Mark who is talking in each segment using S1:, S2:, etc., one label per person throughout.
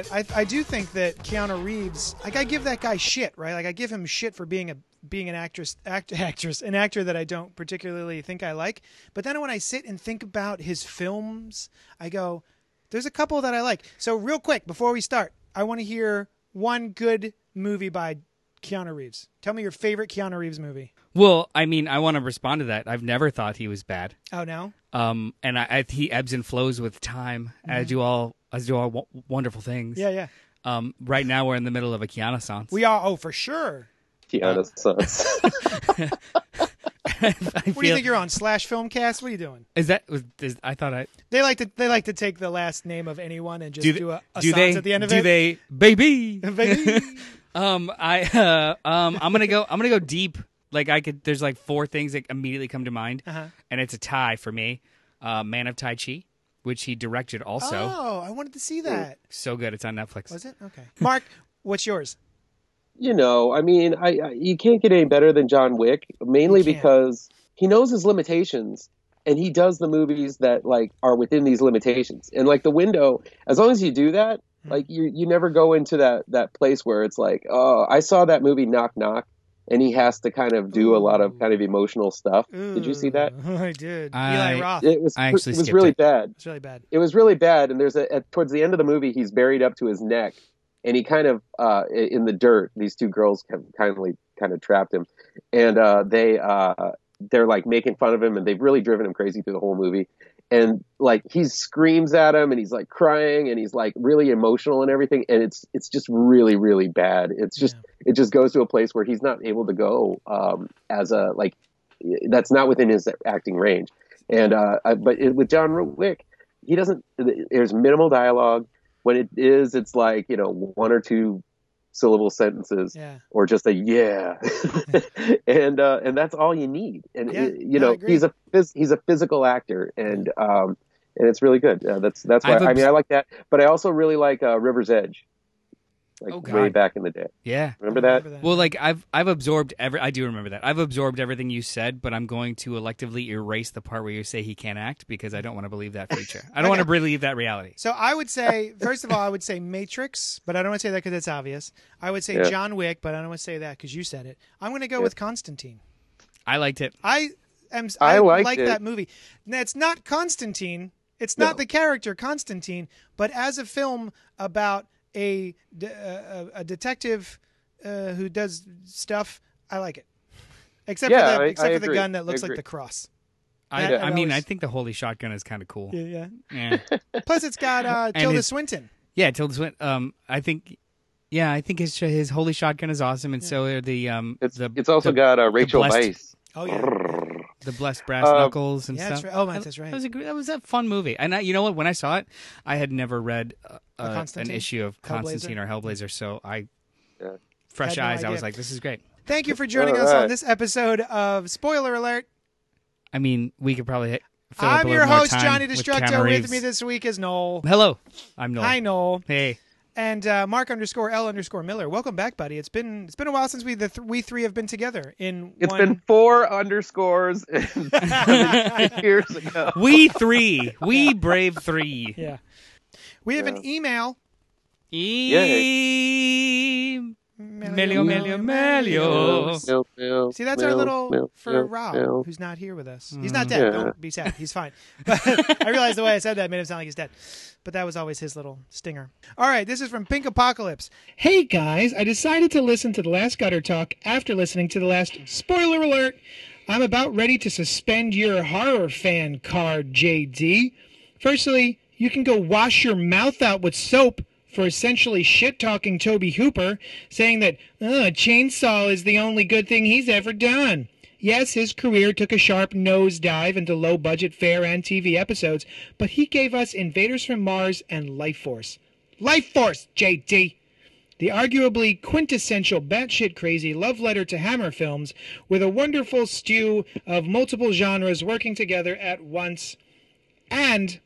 S1: it, I, I do think that Keanu Reeves, like I give that guy shit, right? Like I give him shit for being a being an actress, act, actress, an actor that I don't particularly think I like. But then when I sit and think about his films, I go, there's a couple that I like. So real quick before we start, I want to hear one good movie by Keanu Reeves. Tell me your favorite Keanu Reeves movie.
S2: Well, I mean, I want to respond to that. I've never thought he was bad.
S1: Oh no,
S2: Um, and I, I he ebbs and flows with time, as you all as do all w- wonderful things.
S1: yeah, yeah,
S2: Um, right now we're in the middle of a Keanu sance.
S1: we are. Oh, for sure.
S3: Keanu Sons.
S2: I
S1: What do you think you're on? Slash Filmcast? What are you doing?
S2: Is that? Is, I thought I
S1: They like to they like to take the last name of anyone and just
S2: do.
S1: do, a, a
S2: do
S1: sans
S2: they?
S1: at the end of
S2: do
S1: it.
S2: they? Baby.
S1: Baby.
S2: Um, I uh, um, I'm gonna go. I'm gonna go deep. Like I could. There's like four things that immediately come to mind,
S1: Uh-huh.
S2: and it's a tie for me. Uh, Man of Tai Chi, which he directed also.
S1: Oh, I wanted to see that.
S2: So good. It's on Netflix.
S1: Was it okay? Mark, what's yours?
S3: you know, I mean, I, I you can't get any better than John Wick, mainly because he knows his limitations and he does the movies that like are within these limitations. And like the window, as long as you do that,
S1: Hmm.
S3: like you you never go into that that place where it's like, oh, I saw that movie Knock Knock, and he has to kind of do a lot of kind of emotional stuff. Did you see that?
S1: I did.
S2: I-
S1: Eli Roth.
S3: It was
S2: I actually
S3: it was really
S2: it.
S3: bad.
S1: it's really bad.
S3: it was really bad and there's a at, towards the end of the movie he's buried up to his neck and he kind of uh in the dirt these two girls have kindly kind of trapped him and uh they uh they're like making fun of him and they've really driven him crazy through the whole movie and like he screams at him and he's like crying and he's like really emotional and everything and it's it's just really really bad. It's just it just goes to a place where he's not able to go um as a like that's not within his acting range. And uh I, but it, with John Wick he doesn't there's minimal dialogue. When it is it's like you know one or two syllable sentences
S1: Yeah.
S3: or just a yeah. And uh and that's all you need. And
S1: Yeah,
S3: you
S1: no,
S3: know he's a phys- he's a physical actor and um and it's really good. Uh, that's that's why
S2: I've
S3: i mean i like that but i also really like uh river's edge like
S2: Oh,
S3: way
S2: God.
S3: back in the day
S2: Yeah.
S3: remember that
S1: Remember
S2: Well, like I've I've absorbed every. I do remember that. I've absorbed everything you said, but I'm going to electively erase the part where you say he can't act because I don't want to believe that feature. I don't want to believe that reality.
S1: So I would say, first of all, I would say Matrix, but I don't want to say that because it's obvious. I would say
S3: Yeah.
S1: John Wick, but I don't want to say that because you said it. I'm going to go with Constantine.
S2: I liked it.
S1: I am.
S3: I
S1: I,
S3: liked
S1: like that movie. Now, it's not Constantine. It's
S3: No.
S1: not the character Constantine, but as a film about a de- uh, a, a detective uh, who does stuff, I like it. Except
S3: Yeah,
S1: for the
S3: I-
S1: except
S3: I
S1: for the
S3: agree.
S1: gun that looks like the cross.
S2: I,
S1: That-
S2: I
S1: that
S2: mean, I think the holy shotgun is kind of cool.
S1: Yeah,
S2: Yeah,
S1: yeah. Plus, it's got uh, Tilda
S2: his-
S1: Swinton.
S2: yeah. Tilda Swinton. Um, I think. Yeah, I think his his holy shotgun is awesome, and so are the um
S3: it's
S2: the
S3: it's also
S2: the,
S3: got uh, rachel
S2: blessed-
S3: weisz
S1: Oh yeah,
S2: the blessed brass
S3: Uh,
S2: knuckles and
S1: yeah.
S2: stuff.
S1: That's right. Oh, man, that's right.
S2: That was a that was a fun movie, and I, you know what? When I saw it, I had never read uh, uh, an issue of
S1: Hellblazer?
S2: Constantine or Hellblazer, so I
S3: Yeah.
S2: fresh
S1: Had no
S2: eyes. I was like, this is great.
S1: Thank you for joining
S3: All
S1: us on this episode of Spoiler Alert.
S2: I mean, we could probably hit, fill
S1: I'm your host, Johnny
S2: with
S1: Destructo.
S2: Keanu
S1: With me this week is Noel.
S2: Hello, I'm Noel.
S1: Hi, Noel.
S2: Hey,
S1: And uh, Mark underscore L underscore Miller. Welcome back, buddy. It's been it's been a while since we the th- we three have been together in
S3: It's
S1: one.
S3: been four underscores years ago.
S2: we three, we brave three.
S1: yeah. We have an email.
S2: E- Melio, Melio, Melio.
S3: Meow, meow,
S1: See, that's our little for Rob, who's not here with us. He's not dead. Don't be sad. He's fine. But I realized the way I said that made him sound like he's dead. But that was always his little stinger. All right, this is from Pink Apocalypse. Hey guys, I decided to listen to the last gutter talk after listening to the last spoiler alert. I'm about ready to suspend your horror fan card, JD. Firstly, you can go wash your mouth out with soap for essentially shit talking Tobe Hooper, saying that uh, Chainsaw is the only good thing he's ever done. Yes, his career took a sharp nosedive into low budget fare and TV episodes, but he gave us Invaders from Mars and Lifeforce. Life Force, JD! The arguably quintessential batshit crazy love letter to Hammer films with a wonderful stew of multiple genres working together at once. And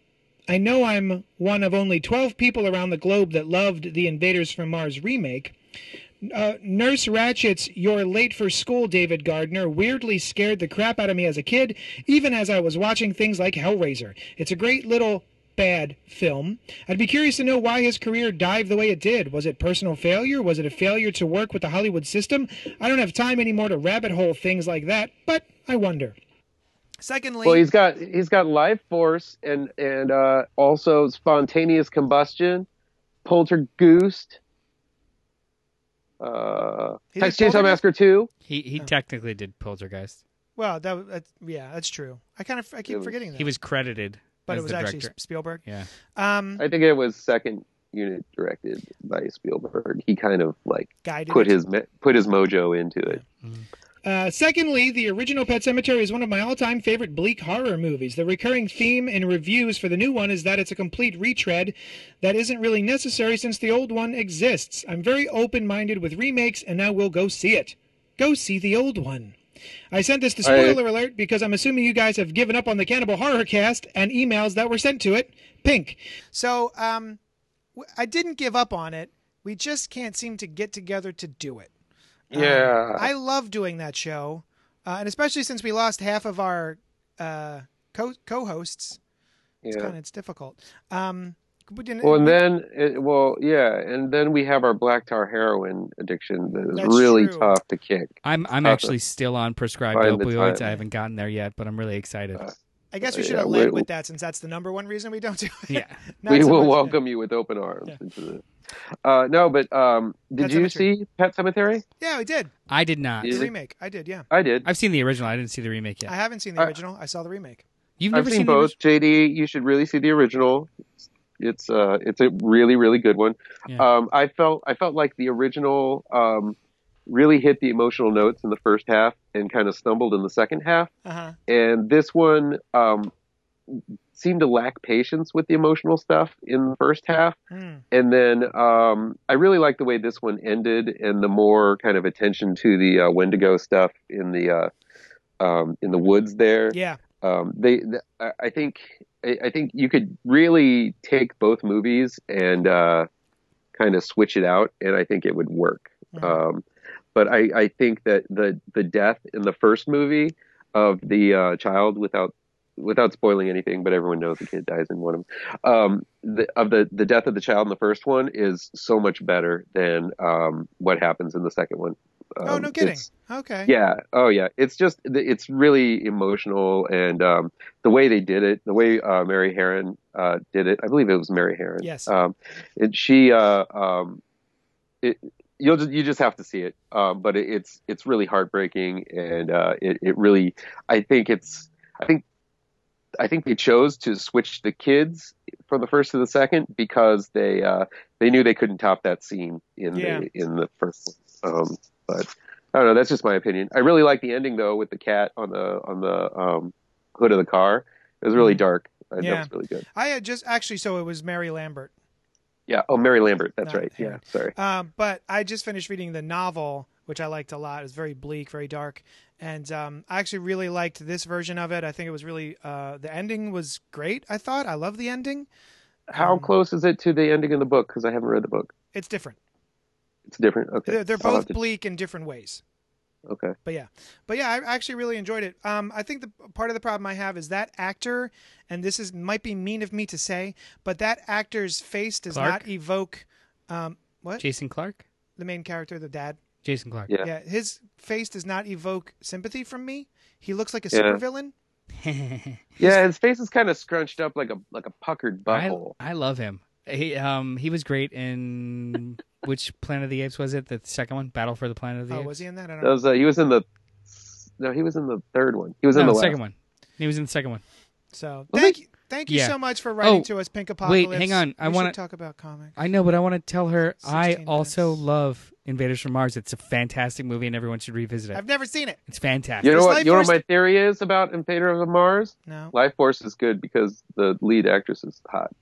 S1: I know I'm one of only 12 people around the globe that loved the Invaders from Mars remake. Uh, Nurse Ratched's You're Late for School, David Gardner, weirdly scared the crap out of me as a kid, even as I was watching things like Hellraiser. It's a great little bad film. I'd be curious to know why his career dived the way it did. Was it personal failure? Was it a failure to work with the Hollywood system? I don't have time anymore to rabbit hole things like that, but I wonder. Secondly,
S3: Well, he's got he's got life force and and uh, also spontaneous combustion, poltergeist, uh,
S1: He
S3: Texas
S1: did
S3: Chainsaw Massacre two.
S2: He he technically did Poltergeist.
S1: well, that, that's yeah, that's true. I kind of I keep
S3: was-
S1: forgetting that.
S2: He was credited
S1: but
S2: as
S1: it was
S2: the
S1: actually
S2: director.
S1: Spielberg.
S2: Yeah.
S1: Um,
S3: I think it was second unit directed by Spielberg. He kind of like
S1: guided
S3: put
S1: it.
S3: his put his mojo into it.
S1: Uh, secondly, the original Pet Sematary is one of my all-time favorite bleak horror movies. The recurring theme in reviews for the new one is that it's a complete retread that isn't really necessary since the old one exists. I'm very open-minded with remakes, and now we'll go see it. Go see the old one. I sent this to
S3: I-
S1: spoiler alert because I'm assuming you guys have given up on the Cannibal Horror Cast and emails that were sent to it. Pink. So, um, w- I didn't give up on it. We just can't seem to get together to do it. Um,
S3: Yeah.
S1: I love doing that show, uh, and especially since we lost half of our uh, co- co-hosts. It's
S3: Yeah.
S1: kind of it's difficult. Um, we didn't-
S3: Well, and then, it, well, yeah, and then we have our black tar heroin addiction that is really
S1: true.
S3: tough to kick.
S2: I'm I'm
S3: Tough
S2: actually still on prescribed opioids. I haven't gotten there yet, but I'm really excited.
S3: Uh,
S1: I guess we
S3: yeah,
S1: should have
S3: we-
S1: led with that since that's the number one reason we don't do it.
S2: yeah.
S3: We
S1: so
S3: will
S1: much-
S3: welcome you with open arms
S1: Yeah.
S3: into the. Uh, no, but um, did
S1: Pet
S3: you
S1: Sematary.
S3: see Pet Sematary?
S1: Yeah, we did
S2: I did not.
S1: the
S3: Is it-
S1: remake. I did. Yeah,
S3: I did.
S2: I've seen the original. I didn't see the remake yet.
S1: I haven't seen the original. I saw the remake.
S2: You've
S3: I've
S2: never
S3: seen,
S2: the
S3: both. JD, you should really see the original. It's it's, uh it's a really really good one.
S2: Yeah.
S3: Um, I felt I felt like the original um really hit the emotional notes in the first half and kind of stumbled in the second half.
S1: Uh huh.
S3: and this one um, seemed to lack patience with the emotional stuff in the first half
S1: Mm.
S3: and then um, i really like the way this one ended and the more kind of attention to the uh, wendigo stuff in the uh, um, in the woods there
S1: Yeah.
S3: um, they, th I think I, think you could really take both movies and uh, kind of switch it out and i think it would work um, but I, I think that the the death in the first movie of the uh, child without without spoiling anything, but everyone knows the kid dies in one of them. Um, the, of the the death of the child in the first one is so much better than um, what happens in the second one.
S1: oh
S3: Um,
S1: no kidding. Okay.
S3: Yeah. Oh yeah. It's just it's really emotional and um, the way they did it, the way uh, Mary Harron uh, did it. I believe it was Mary Harron.
S1: Yes.
S3: Um, and she uh, um, it, you'll just you just have to see it. Um, but it, it's it's really heartbreaking and uh, it it really I think it's I think I think they chose to switch the kids from the first to the second because they uh, they knew they couldn't top that scene in
S1: Yeah.
S3: the in the first one. Um, but I don't know. That's just my opinion. I really like the ending though with the cat on the on the um, hood of the car. It was really
S1: Mhm.
S3: dark. I
S1: Yeah.
S3: That was really good.
S1: I had just actually so it was Mary Lambert.
S3: Yeah. Oh, Mary Lambert. That's
S1: Not
S3: right. Yeah. Sorry.
S1: Um, but I just finished reading the novel, which I liked a lot. It was very bleak, very dark, and um, I actually really liked this version of it. I think it was really uh, the ending was great. I thought I love the ending.
S3: How
S1: um,
S3: close is it to the ending in the book? Because I haven't read the book.
S1: It's different.
S3: It's different. Okay.
S1: They're, they're both
S3: have to-
S1: bleak in different ways.
S3: okay.
S1: But yeah, but yeah, I actually really enjoyed it. Um, I think the part of the problem I have is that actor, and this is might be mean of me to say, but that actor's face does
S2: Clarke?
S1: not evoke. Um, what
S2: Jason Clarke.
S1: the main character, the dad?
S2: Jason Clarke.
S3: Yeah.
S1: Yeah, his face does not evoke sympathy from me. He looks like a
S3: Yeah.
S1: supervillain.
S3: Yeah. His face is kind of scrunched up like a like a puckered
S2: I,
S3: butthole.
S2: I love him. He um he was great in which Planet of the Apes was it? The second one, Battle for the Planet of the
S1: Oh,
S2: Apes.
S1: was he in that? I don't
S3: That was uh, he was in the no he was in the third one. He was in
S2: no,
S3: the
S2: the second one. He was in the second one.
S1: So
S3: Was
S1: thank
S3: he?
S1: you. Thank you
S2: Yeah.
S1: so much for writing
S2: Oh,
S1: to us, Pink
S2: wait, hang on. I wanna-
S1: talk about comics.
S2: I know, but I want to tell her I
S1: 16
S2: also love Invaders from Mars. It's a fantastic movie, and everyone should revisit it.
S1: I've never seen it.
S2: It's fantastic.
S3: You know
S1: Is
S3: what?
S1: Life
S3: You know what my theory is about Invaders of Mars?
S1: No.
S3: Lifeforce is good because the lead actress is hot.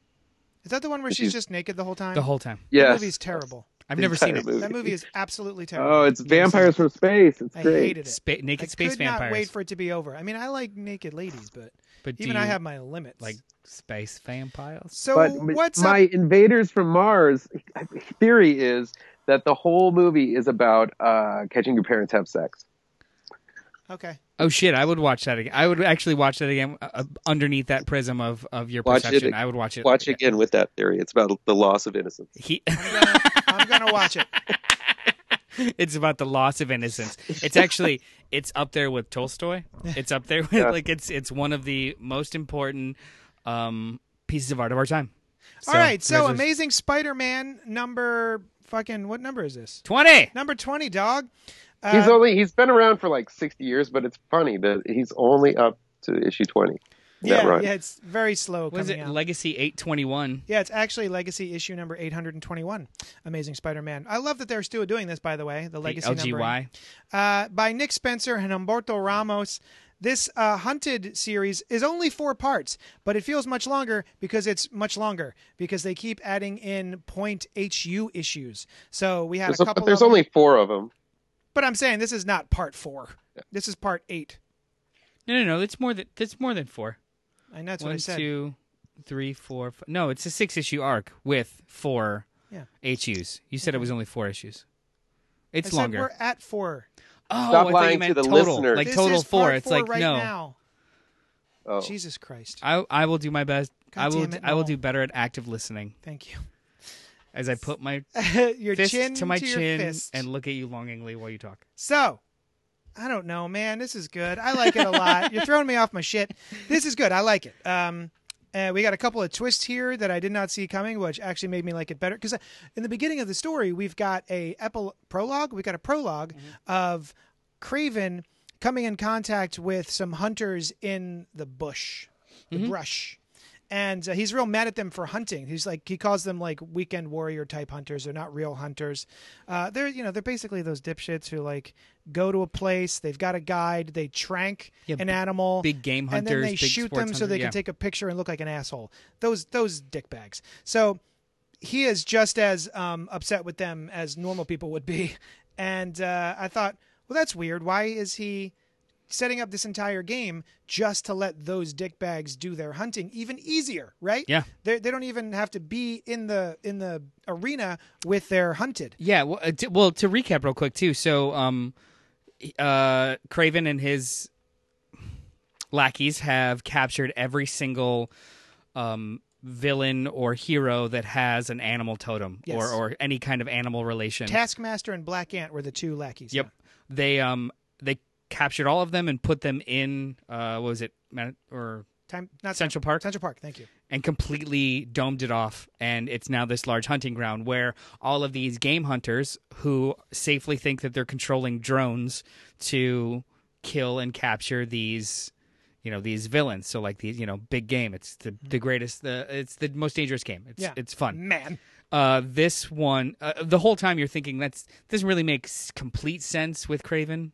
S1: Is that the one where she's
S3: She's-
S1: just naked the whole time?
S2: the whole time.
S1: Yeah.
S3: Yes.
S1: movie's terrible.
S2: I've never seen it.
S3: movie.
S1: That movie is absolutely terrible.
S3: Oh, it's
S1: Never seen
S3: vampires from space. It's
S1: I
S3: great.
S1: hated it.
S2: Spa- naked
S1: I
S2: space
S1: could
S2: vampires.
S1: not wait for it to be over. I mean, I like naked ladies, but
S2: but do
S1: even I have my limits.
S2: like space vampires.
S1: so
S3: but
S1: what's
S3: my
S1: up?
S3: Invaders from Mars theory is that the whole movie is about uh, catching your parents have sex.
S1: Okay,
S2: Oh shit! I would watch that again. I would actually watch that again uh, underneath that prism of, of your
S3: Watch
S2: perception.
S3: ag-
S2: I would watch it.
S3: Watch again with that theory. It's about the loss of innocence.
S2: He,
S1: I'm gonna, I'm gonna watch it.
S2: it's about the loss of innocence. It's actually it's up there with Tolstoy. It's up there with
S3: Yeah.
S2: like it's it's one of the most important um, pieces of art of our time.
S1: All right, so. Amazing Spider-Man number fucking what number is this?
S2: twenty.
S1: Number twenty, dog.
S3: He's
S1: Uh,
S3: only he's been around for like sixty years, but it's funny that he's only up to issue twenty. Is
S1: yeah,
S3: that right?
S1: yeah, it's very slow
S2: What is
S1: coming
S2: it?
S1: out.
S2: Legacy eight twenty one.
S1: yeah, it's actually Legacy issue number 821, Amazing Spider-Man. I love that they're still doing this, by the way, the
S2: The
S1: Legacy numbering.
S2: LGY.
S1: uh, by Nick Spencer and Humberto Ramos. This uh, Hunted series is only four parts, but it feels much longer because it's much longer because they keep adding in point HU issues. So we had
S3: There's
S1: a
S3: a-
S1: couple.
S3: but there's
S1: of them-
S3: only four of them.
S1: But I'm saying this is not part four. This is part eight.
S2: No, no, no. It's more than it's more than four.
S1: And that's what I said.
S2: two, three, four. F- no, it's a six issue arc with four
S1: Yeah.
S2: HUs. You said it was only four issues. It's
S1: I said
S2: longer.
S1: we're at four.
S2: Oh,
S3: Stop
S2: I thought
S3: lying
S2: you
S3: to the
S2: total,
S3: listener.
S2: like
S1: This
S2: total
S1: is
S2: four.
S1: part
S2: It's
S1: four
S2: like
S1: right
S2: no.
S1: now.
S3: Oh.
S1: Jesus Christ!
S2: I I will do my best.
S1: God
S2: I will
S1: damn it,
S2: I will do better at active listening
S1: Thank you.
S2: as I put my
S1: your
S2: fist
S1: chin
S2: to my
S1: your
S2: chin
S1: fist.
S2: and look at you longingly while you talk.
S1: So, I don't know, man. This is good. I like it a lot. You're throwing me off my shit. This is good. I like it. Um, uh, we got a couple of twists here that I did not see coming, which actually made me like it better. Because in the beginning of the story, we've got a epil- prologue. We got a prolog of Kraven coming in contact with some hunters in the bush, the brush. And uh, he's real mad at them for hunting. He's like he calls them like weekend warrior type hunters. They're not real hunters. Uh, they're you know they're basically those dipshits who like go to a place. They've got a guide. They trank
S2: Yeah,
S1: an animal,
S2: big game hunters,
S1: and then they shoot them so they
S2: yeah.
S1: can take a picture and look like an asshole. Those those dickbags. So he is just as um, upset with them as normal people would be. And uh, I thought, well, that's weird. Why is he setting up this entire game just to let those dickbags do their hunting even easier? Right?
S2: Yeah.
S1: They they don't even have to be in the in the arena with their hunted.
S2: Yeah, well, uh, t- well, to recap real quick too. So, um, uh, Kraven and his lackeys have captured every single um villain or hero that has an animal totem
S1: Yes.
S2: or or any kind of animal relation.
S1: Taskmaster and Black Ant were the two lackeys.
S2: Yep. They um they captured all of them and put them in uh what was it or
S1: Time not
S2: Central Park
S1: Central Park. Thank you.
S2: and completely domed it off and it's now this large hunting ground where all of these game hunters who safely think that they're controlling drones to kill and capture these you know these villains so like these you know big game it's the the greatest the it's the most dangerous game it's
S1: Yeah.
S2: it's fun
S1: Man.
S2: uh this one uh, the whole time you're thinking that's doesn't really make s- complete sense with Kraven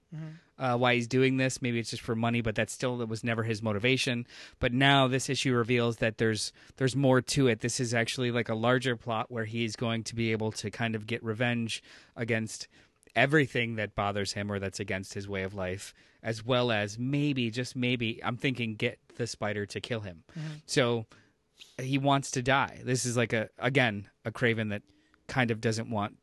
S2: uh, why he's doing this. Maybe it's just for money but that still was never his motivation. But now this issue reveals that there's there's more to it. This is actually like a larger plot where he's going to be able to kind of get revenge against everything that bothers him or that's against his way of life as well as maybe just maybe i'm thinking get the spider to kill him. So he wants to die. This is like a again a Kraven that kind of doesn't want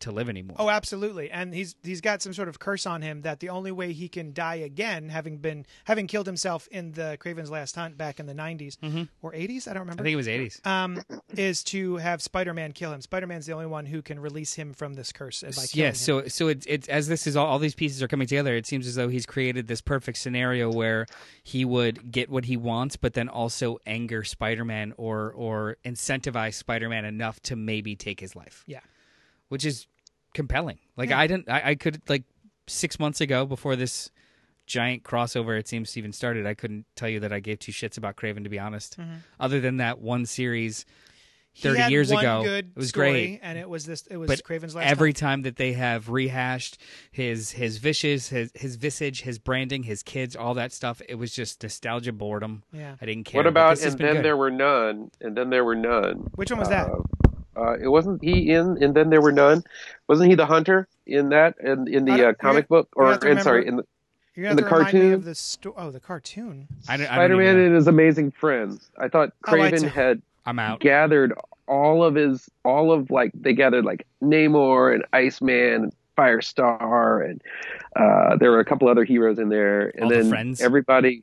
S2: to live anymore.
S1: Oh, absolutely. And he's he's got some sort of curse on him that the only way he can die again, having been having killed himself in the Kraven's Last Hunt back in the 90s or 80s, I don't remember.
S2: I think it was eighties.
S1: um, is to have Spider-Man kill him. Spider-Man's the only one who can release him from this curse killing
S2: Yeah, so so it's it's as this is all, all these pieces are coming together. It seems as though he's created this perfect scenario where he would get what he wants, but then also anger Spider-Man or or incentivize Spider-Man enough to maybe take his life.
S1: Yeah.
S2: Which is compelling. Like
S1: Yeah.
S2: I didn't, I, I could like six months ago before this giant crossover it seems to even started, I couldn't tell you that I gave two shits about Kraven to be honest.
S1: Mm-hmm.
S2: Other than that one series
S1: He
S2: 30
S1: had
S2: years
S1: one
S2: ago,
S1: good
S2: it was
S1: story,
S2: great.
S1: and it was this. It was
S2: but
S1: Kraven's last.
S2: every
S1: time.
S2: time that they have rehashed his his vishes, his his visage, his branding, his kids, all that stuff, it was just nostalgia, boredom.
S1: Yeah.
S2: I didn't care.
S3: What about and then
S2: good.
S3: there were none, and then there were none.
S1: Which one was that?
S3: Uh, it wasn't he in, and then there were none. Wasn't he the hunter in that in, in the uh, comic book, or
S1: have to
S3: in, sorry, in the
S1: You're
S3: in the
S1: have me
S3: cartoon?
S1: of the sto- Oh, the cartoon.
S2: I don't, I don't
S3: Spider-Man
S2: know.
S3: and his amazing friends. I thought
S1: Oh, I
S3: Kraven
S1: see.
S3: had
S2: I'm out.
S3: gathered all of his, all of like they gathered like Namor and Iceman and Firestar, and uh, there were a couple other heroes in there, and
S2: All the
S3: then
S2: friends?
S3: everybody.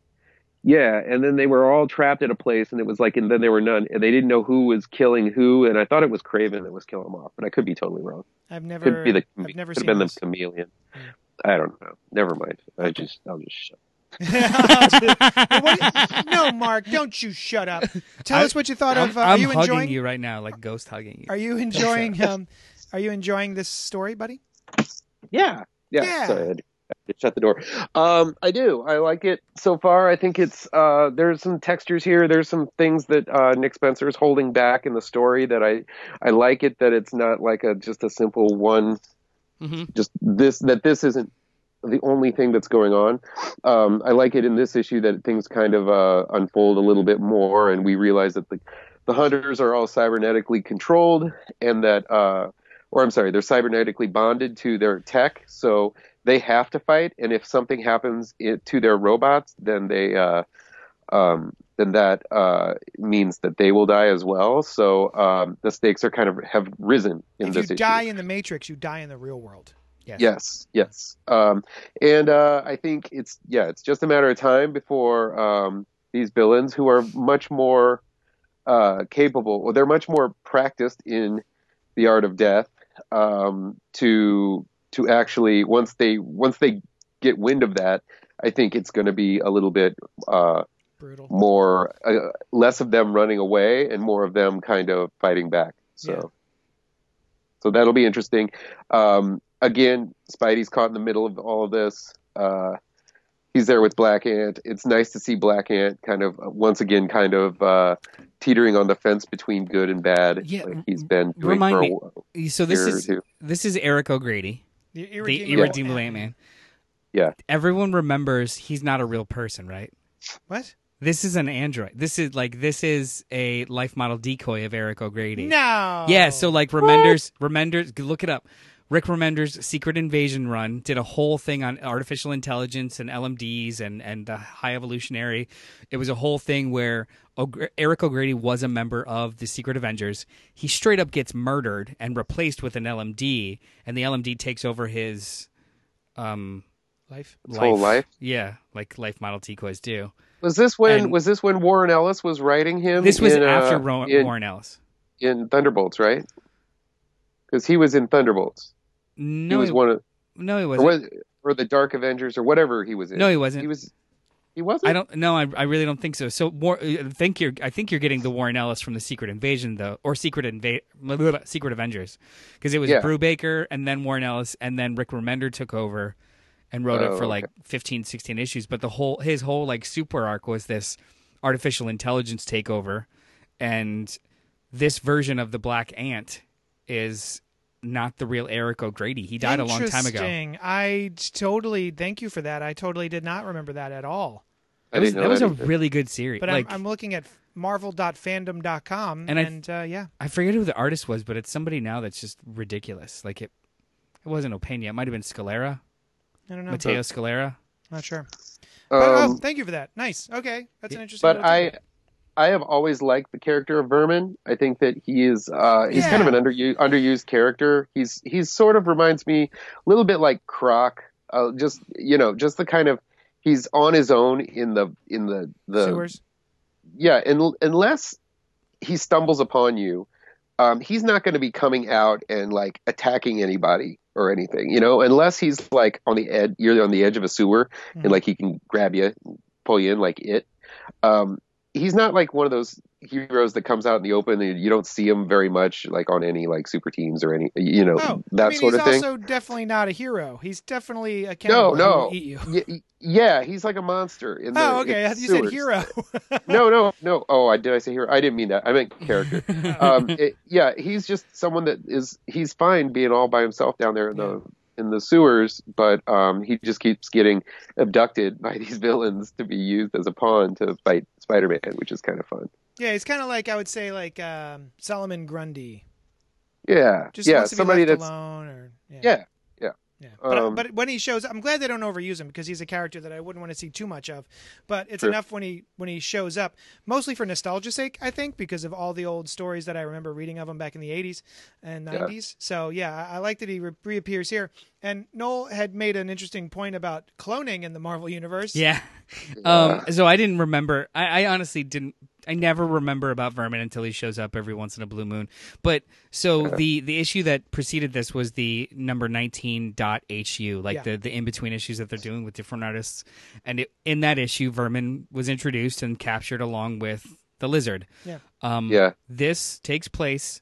S3: Yeah, and then they were all trapped at a place, and it was like, and then there were none, and they didn't know who was killing who, and I thought it was Kraven that was killing them off, but I could be totally wrong.
S1: I've never.
S3: Could be the
S1: I've never
S3: could
S1: seen
S3: have been
S1: this.
S3: the chameleon. I don't know. Never mind. I just I'll just shut.
S1: What- no, Mark, don't you shut up. Tell
S2: I-
S1: us what you thought
S2: I'm,
S1: of. Uh,
S2: I'm
S1: are you
S2: hugging
S1: enjoying?
S2: you right now, like ghost hugging you.
S1: Are you enjoying? Um, are you enjoying this story, buddy?
S3: Yeah. Yeah.
S1: Yeah.
S3: Sorry, I had to shut the door. Um, I do. I like it so far. I think it's uh, there's some textures here. There's some things that uh, Nick Spencer is holding back in the story that I I like it that it's not like a just a simple one.
S2: Mhm.
S3: Just this that this isn't the only thing that's going on. Um, I like it in this issue that things kind of uh, unfold a little bit more, and we realize that the the hunters are all cybernetically controlled, and that, uh, or I'm sorry, they're cybernetically bonded to their tech, so they have to fight. And if something happens to their robots, then they, uh, um, then that uh, means that they will die as well. So um, the stakes are kind of have risen in
S1: if
S3: this
S1: you
S3: issue.
S1: die in the Matrix, you die in the real world.
S2: Yes.
S3: Yes, yes. Um, and uh, I think it's yeah, it's just a matter of time before um, these villains, who are much more uh, capable, well, they're much more practiced in the art of death, um, to to actually once they once they get wind of that, I think it's going to be a little bit uh,
S1: Brutal.
S3: more uh, less of them running away and more of them kind of fighting back. So,
S1: Yeah.
S3: so that'll be interesting. Um, again, Spidey's caught in the middle of all of this. Uh, he's there with Black Ant. It's nice to see Black Ant kind of uh, once again kind of uh, teetering on the fence between good and bad.
S2: Yeah,
S3: like he's been doing
S2: remind
S3: for a
S2: me. So this is this is Eric O'Grady,
S1: The
S2: the
S1: irredeemable,
S2: irredeemable Ant-Man.
S3: Yeah.
S2: Everyone remembers he's not a real person, right?
S1: What?
S2: This is an android. This is like this is a life model decoy of Eric O'Grady.
S1: No.
S2: Yeah, so like Remenders, Remenders, look it up. Rick Remender's Secret Invasion run did a whole thing on artificial intelligence and LMDs and and the high evolutionary. It was a whole thing where O'G- Eric O'Grady was a member of the Secret Avengers. He straight up gets murdered and replaced with an LMD, and the LMD takes over his um
S1: life.
S3: His whole life?
S2: Yeah, like life model decoys do.
S3: Was this when
S2: And-
S3: was this when Warren Ellis was writing him?
S2: This was
S3: in, uh,
S2: after Ro-
S3: in,
S2: Warren Ellis.
S3: in Thunderbolts, right? Because he was in Thunderbolts.
S2: No,
S3: he was
S2: he,
S3: one of
S2: no, he wasn't.
S3: was, or the Dark Avengers or whatever he was in.
S2: No, he wasn't.
S3: He was. He wasn't.
S2: I don't. No, I, I really don't think so. So, War, uh, I think you're. I think you're getting the Warren Ellis from the Secret Invasion, though, or Secret Inva- blah, blah, blah, Secret Avengers, because it was
S3: Yeah.
S2: Brubaker and then Warren Ellis and then Rick Remender took over and wrote
S3: Oh,
S2: it for oh,
S3: okay.
S2: like 15, 16 issues. But the whole his whole like super arc was this artificial intelligence takeover, and this version of the Black Ant is not the real Eric O'Grady. He died a long time ago.
S1: Interesting. I totally thank you for that. I totally did not remember that at all.
S3: I
S2: That was,
S3: didn't know
S2: that was
S3: that
S2: a really good series.
S1: But
S2: like,
S1: I'm, I'm looking at marvel.fandom.com
S2: And
S1: and, uh, yeah.
S2: I forget who the artist was, but it's somebody now that's just ridiculous. Like it, it wasn't Opena. It might have been Scalera,
S1: I don't know.
S2: Matteo Scalera.
S1: Not sure. But, oh,
S3: Um,
S1: thank you for that. Nice. Okay. That's an interesting
S3: but I,
S1: tidbit.
S3: I have always liked the character of Vermin. I think that he is. Uh, he's kind of an underused, underused character. He's he's sort of reminds me a little bit like Croc. Uh, just you know, just the kind of he's on his own in the in the the
S1: sewers.
S3: yeah, and unless he stumbles upon you, um, he's not going to be coming out and like attacking anybody or anything, you know, unless he's like on the edge, you're on the edge of a sewer
S1: Mhm.
S3: and like he can grab you, pull you in like it. Um, he's not like one of those heroes that comes out in the open and you don't see him very much like on any like super teams or any you know
S1: Oh,
S3: that
S1: I mean,
S3: sort of thing.
S1: also definitely not a hero. He's definitely a
S3: no,
S1: cannibal who
S3: no.
S1: eat you.
S3: Yeah, he's like a monster. In the,
S1: Oh, okay.
S3: in
S1: You said hero.
S3: no, no, no. Oh, I did I say hero? I didn't mean that. I meant character. um, it, yeah, he's just someone that is he's fine being all by himself down there in the in the sewers, but um, he just keeps getting abducted by these villains to be used as a pawn to fight Spider-Man, which is kind of fun.
S1: yeah, he's kind of like I would say like um, Solomon Grundy.
S3: Yeah,
S1: Just
S3: yeah,
S1: wants to be
S3: somebody
S1: left
S3: that's
S1: alone, or yeah.
S3: yeah, yeah.
S1: Yeah. But,
S3: Um,
S1: but when he shows I'm glad they don't overuse him because he's a character that I wouldn't want to see too much of. But it's
S3: Sure.
S1: enough when he when he shows up, mostly for nostalgia's sake, I think, because of all the old stories that I remember reading of him back in the 80s and 90s. So yeah, I, I like that he re- reappears here. And Noel had made an interesting point about cloning in the Marvel universe.
S2: Yeah. Um, so I didn't remember. I, I honestly didn't. I never remember about Vermin until he shows up every once in a blue moon. But so the the issue that preceded this was the number nineteen dot hu, like
S1: Yeah.
S2: the the in between issues that they're doing with different artists. And it, in that issue, Vermin was introduced and captured along with the lizard.
S1: Yeah.
S2: Um,
S3: Yeah.
S2: This takes place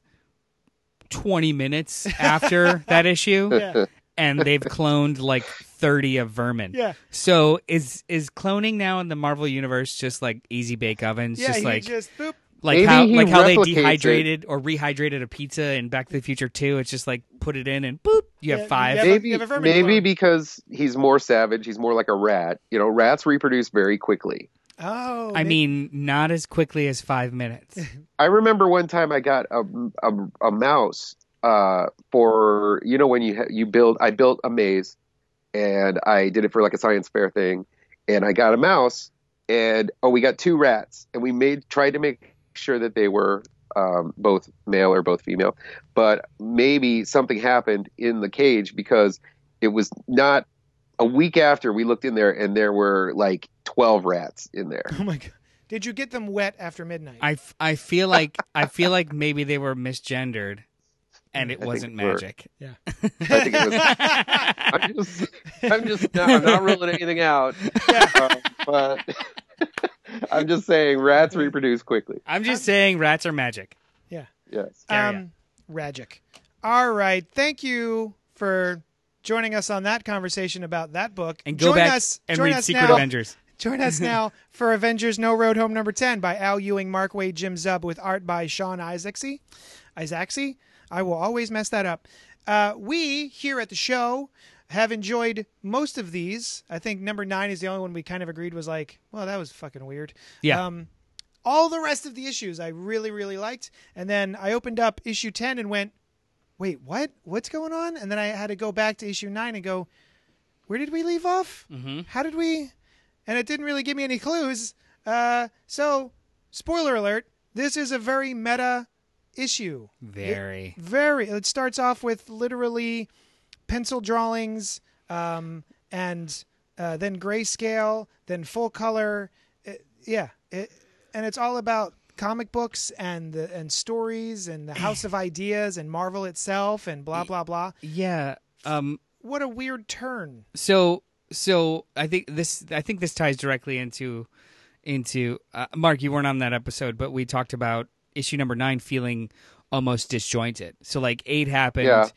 S2: twenty minutes after that issue
S1: Yeah.
S2: and they've cloned like 30 of vermin.
S1: Yeah.
S2: So is is cloning now in the Marvel universe just like easy bake ovens?
S1: Yeah,
S2: just
S1: he
S2: like
S1: just boop.
S2: like
S3: Maybe
S2: how like how they
S3: replicates it.
S2: dehydrated or rehydrated a pizza in Back to the Future 2. It's just like put it in and boop, you
S1: Yeah,
S2: have five.
S1: you have
S3: maybe
S1: you have a
S3: maybe
S1: clone.
S3: because he's more savage. He's more like a rat. You know, rats reproduce very quickly.
S1: Oh,
S2: I
S1: may-
S2: mean, not as quickly as five minutes.
S3: I remember one time I got a a, a mouse uh, for you know when you ha- you build I built a maze and I did it for like a science fair thing and I got a mouse and oh we got two rats and we made tried to make sure that they were um, both male or both female but maybe something happened in the cage because it was not a week after we looked in there and there were like 12 rats in there
S1: Oh my god. Did you get them wet after midnight?
S2: I, f- I feel like I feel like maybe they were misgendered and it
S3: I
S2: wasn't
S3: think we're-
S2: magic.
S1: yeah.
S3: I think it was I'm just, I'm just, not, I'm not ruling anything out. Uh, but I'm just saying, rats reproduce quickly.
S2: I'm just saying rats are magic.
S1: yeah.
S3: Yes.
S2: Carry
S1: Um, Ragic. All right. Thank you for joining us on that conversation about that book.
S2: And go
S1: join
S2: back
S1: us,
S2: and
S1: join
S2: read
S1: us
S2: Secret
S1: now.
S2: Avengers.
S1: Join us now for Avengers No Road Home number 10 by Al Ewing, Mark Waid, Jim Zub with art by Sean Izaakse. Izaakse? I will always mess that up. Uh, we here at the show have enjoyed most of these. I think number 9 is the only one we kind of agreed was like, well, that was fucking weird.
S2: Yeah.
S1: Um, all the rest of the issues I really, really liked. And then I opened up issue 10 and went, wait, what? What's going on? And then I had to go back to issue 9 and go, where did we leave off?
S2: Mm-hmm.
S1: How did we? And it didn't really give me any clues. Uh, so, spoiler alert: this is a very meta issue.
S2: Very.
S1: Very. It starts off with literally pencil drawings, um, and uh, then grayscale, then full color. It- yeah, it, and it's all about comic books and the and stories and the House of Ideas and Marvel itself and blah blah blah.
S2: Yeah. Um
S1: What a weird turn.
S2: so so I think this I think this ties directly into into uh, Mark you weren't on that episode but we talked about issue number 9 feeling almost disjointed. So like 8 happened
S3: Yeah.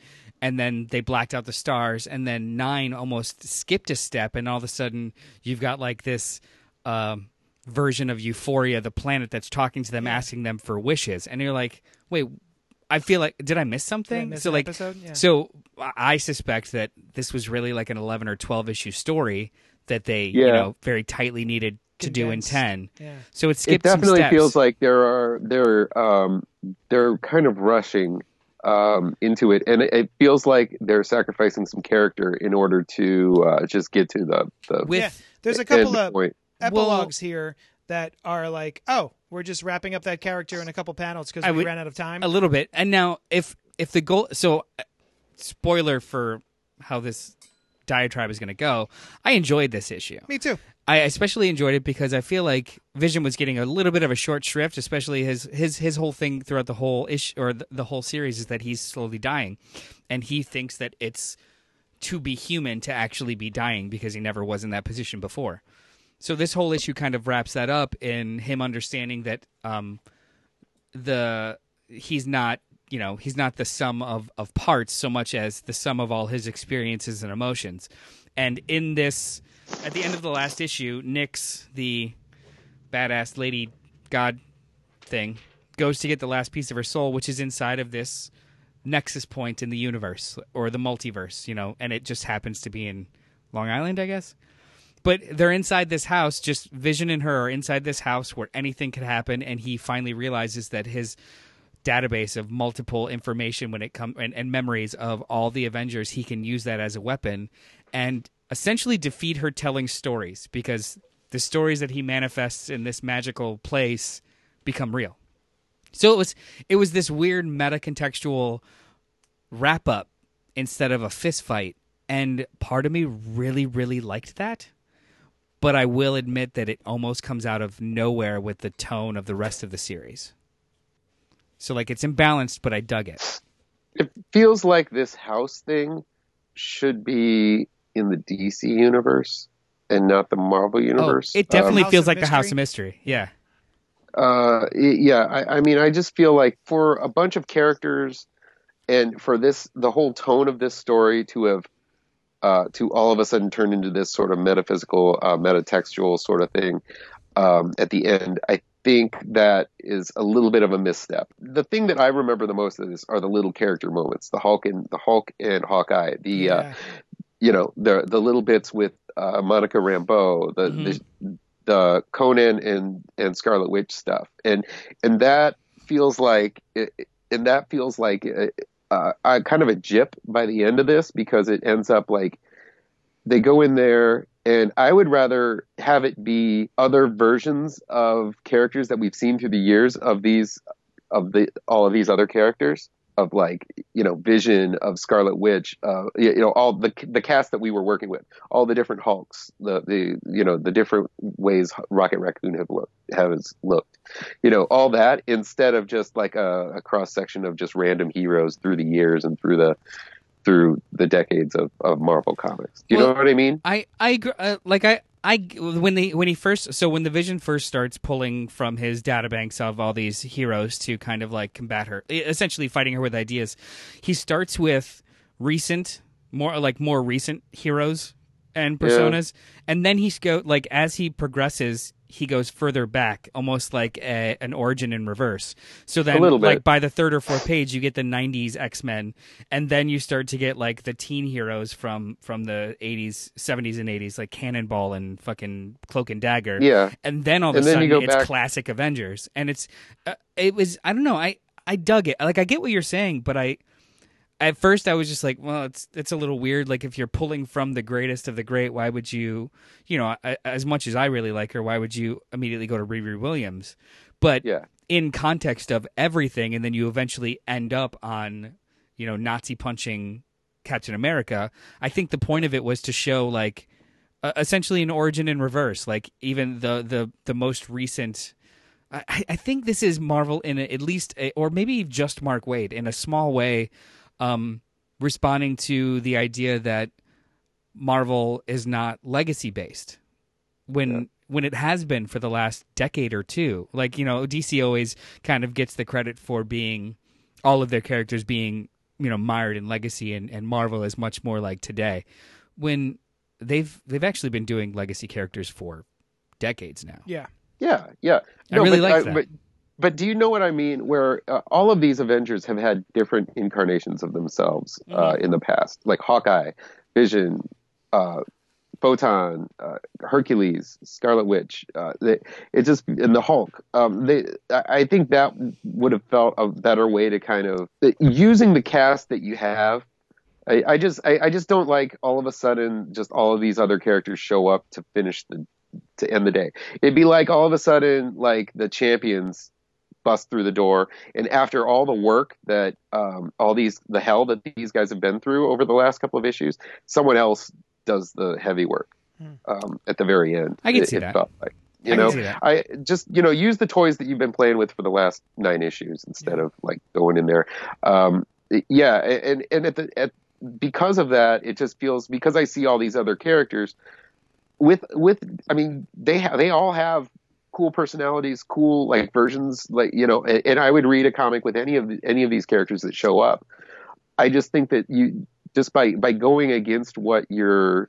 S2: and then they blacked out the stars and then 9 almost skipped a step and all of a sudden you've got like this um version of Euphoria the planet that's talking to them asking them for wishes and you're like wait I feel like did I miss something?
S1: miss
S2: so like?
S1: Yeah.
S2: so I suspect that this was really like an 11 or 12 issue story that they, you know, very tightly needed to do in 10.
S1: Yeah.
S2: So it skips.
S3: It
S2: skipped some
S3: definitely
S2: steps.
S3: feels like there are they're um, they're kind of rushing um, into it, and it, it feels like they're sacrificing some character in order to uh, just get to the the
S2: with
S1: yeah. There's a couple of
S3: point.
S1: epilogues here that are like, oh, we're just wrapping up that character in a couple panels because we
S2: would-
S1: ran out of time.
S2: a little bit. And now if if the goal so uh, spoiler for how this diatribe is going to go, I enjoyed this issue.
S1: Me too.
S2: I especially enjoyed it because I feel like Vision was getting a little bit of a short shrift, especially his his his whole thing throughout the whole ish or the, the whole series is that he's slowly dying, and he thinks that it's to be human to actually be dying because he never was in that position before. So this whole issue kind of wraps that up in him understanding that um, the he's not you know he's not the sum of of parts so much as the sum of all his experiences and emotions and in this at the end of the last issue Nyx the badass lady god thing goes to get the last piece of her soul which is inside of this nexus point in the universe or the multiverse you know and it just happens to be in long island i guess. But they're inside this house just vision and her are inside this house where anything could happen and he finally realizes that his database of multiple information when it comes and, and memories of all the avengers he can use that as a weapon. And essentially defeat her telling stories because the stories that he manifests in this magical place become real so it was it was this weird meta contextual wrap up instead of a fist fight and part of me really really liked that but I will admit that it almost comes out of nowhere with the tone of the rest of the series. So like it's imbalanced, but I dug it.
S3: It feels like this house thing should be in the DC universe and not the Marvel universe.
S2: Oh, it definitely
S1: Um,
S2: feels
S1: House of
S2: like the House of
S1: Mystery?
S2: Mystery. Yeah.
S3: uh yeah I, I mean i just feel like for a bunch of characters and for this the whole tone of this story to have uh to all of a sudden turn into this sort of metaphysical uh metatextual sort of thing um at the end i think that is a little bit of a misstep the thing that i remember the most of this are the little character moments the hulk and the hulk and hawkeye the uh
S1: Yeah.
S3: You know the the little bits with uh, Monica Rambeau, the, mm-hmm. the the Conan and and Scarlet Witch stuff, and and that feels like and that feels like a, a, a kind of a jip by the end of this because it ends up like they go in there and I would rather have it be other versions of characters that we've seen through the years of these of the all of these other characters of like you know Vision of Scarlet Witch, uh, you, you know all the the cast that we were working with, all the different Hulks, the the you know the different ways Rocket Raccoon have looked has looked, you know all that instead of just like a, a cross section of just random heroes through the years and through the through the decades of, of Marvel comics. Do you
S2: Well,
S3: know what I mean?
S2: I I agree, uh, like I I when they when he first so when the Vision first starts pulling from his databanks of all these heroes to kind of like combat her, essentially fighting her with ideas, he starts with recent more like more recent heroes and
S3: Yeah.
S2: personas, and then he's go like as he progresses. He goes further back, almost like a, an origin in reverse. So then, like by the third or fourth page, you get the '90s X Men, and then you start to get like the teen heroes from from the 80s 70s and 80s like cannonball and fucking cloak and dagger.
S3: Yeah.
S2: and then all of a sudden it's
S3: back-
S2: classic avengers. And it's uh, it was i don't know i i dug it. Like i get what you're saying but i at first i was just like well it's it's a little weird. Like if you're pulling from the greatest of the great why would you you know as much as i really like her why would you immediately go to riri williams? But
S3: Yeah.
S2: in context of everything and then you eventually end up on you know nazi punching captain america i think the point of it was to show like uh, essentially an origin in reverse. Like even the the the most recent I, I think this is Marvel in a, at least, a, or maybe just Mark Waid in a small way, um, responding to the idea that Marvel is not legacy based when when it has been for the last decade or two. Like you know, DC always kind of gets the credit for being all of their characters being you know mired in legacy, and, and Marvel is much more like today when they've they've actually been doing legacy characters for decades now.
S1: Yeah.
S3: Yeah, yeah.
S2: I really
S3: but,
S2: like that.
S3: But, but do you know what I mean? Where uh, all of these Avengers have had different incarnations of themselves uh,
S2: Mm-hmm.
S3: in the past, like Hawkeye, Vision, uh, Photon, uh, Hercules, Scarlet Witch. Uh, they, it just and the Hulk. Um, they, I I think that would have felt a better way to kind of using the cast that you have. I, I just I, I just don't like all of a sudden just all of these other characters show up to finish the to end the day. It'd be like all of a sudden, like the champions bust through the door, and after all the work that um, all these the hell that these guys have been through over the last couple of issues, someone else does the heavy work um, at the very end.
S2: I can
S3: it,
S2: see
S3: it
S2: that.
S3: Felt like. You
S2: I can
S3: know,
S2: see that.
S3: I just you know use the toys that you've been playing with for the last nine issues instead of like going in there. Um, yeah, and and at the at because of that, it just feels because I see all these other characters with with I mean they ha- they all have cool personalities, cool like versions, like you know. And, and I would read a comic with any of the, any of these characters that show up. I just think that you just by by going against what you're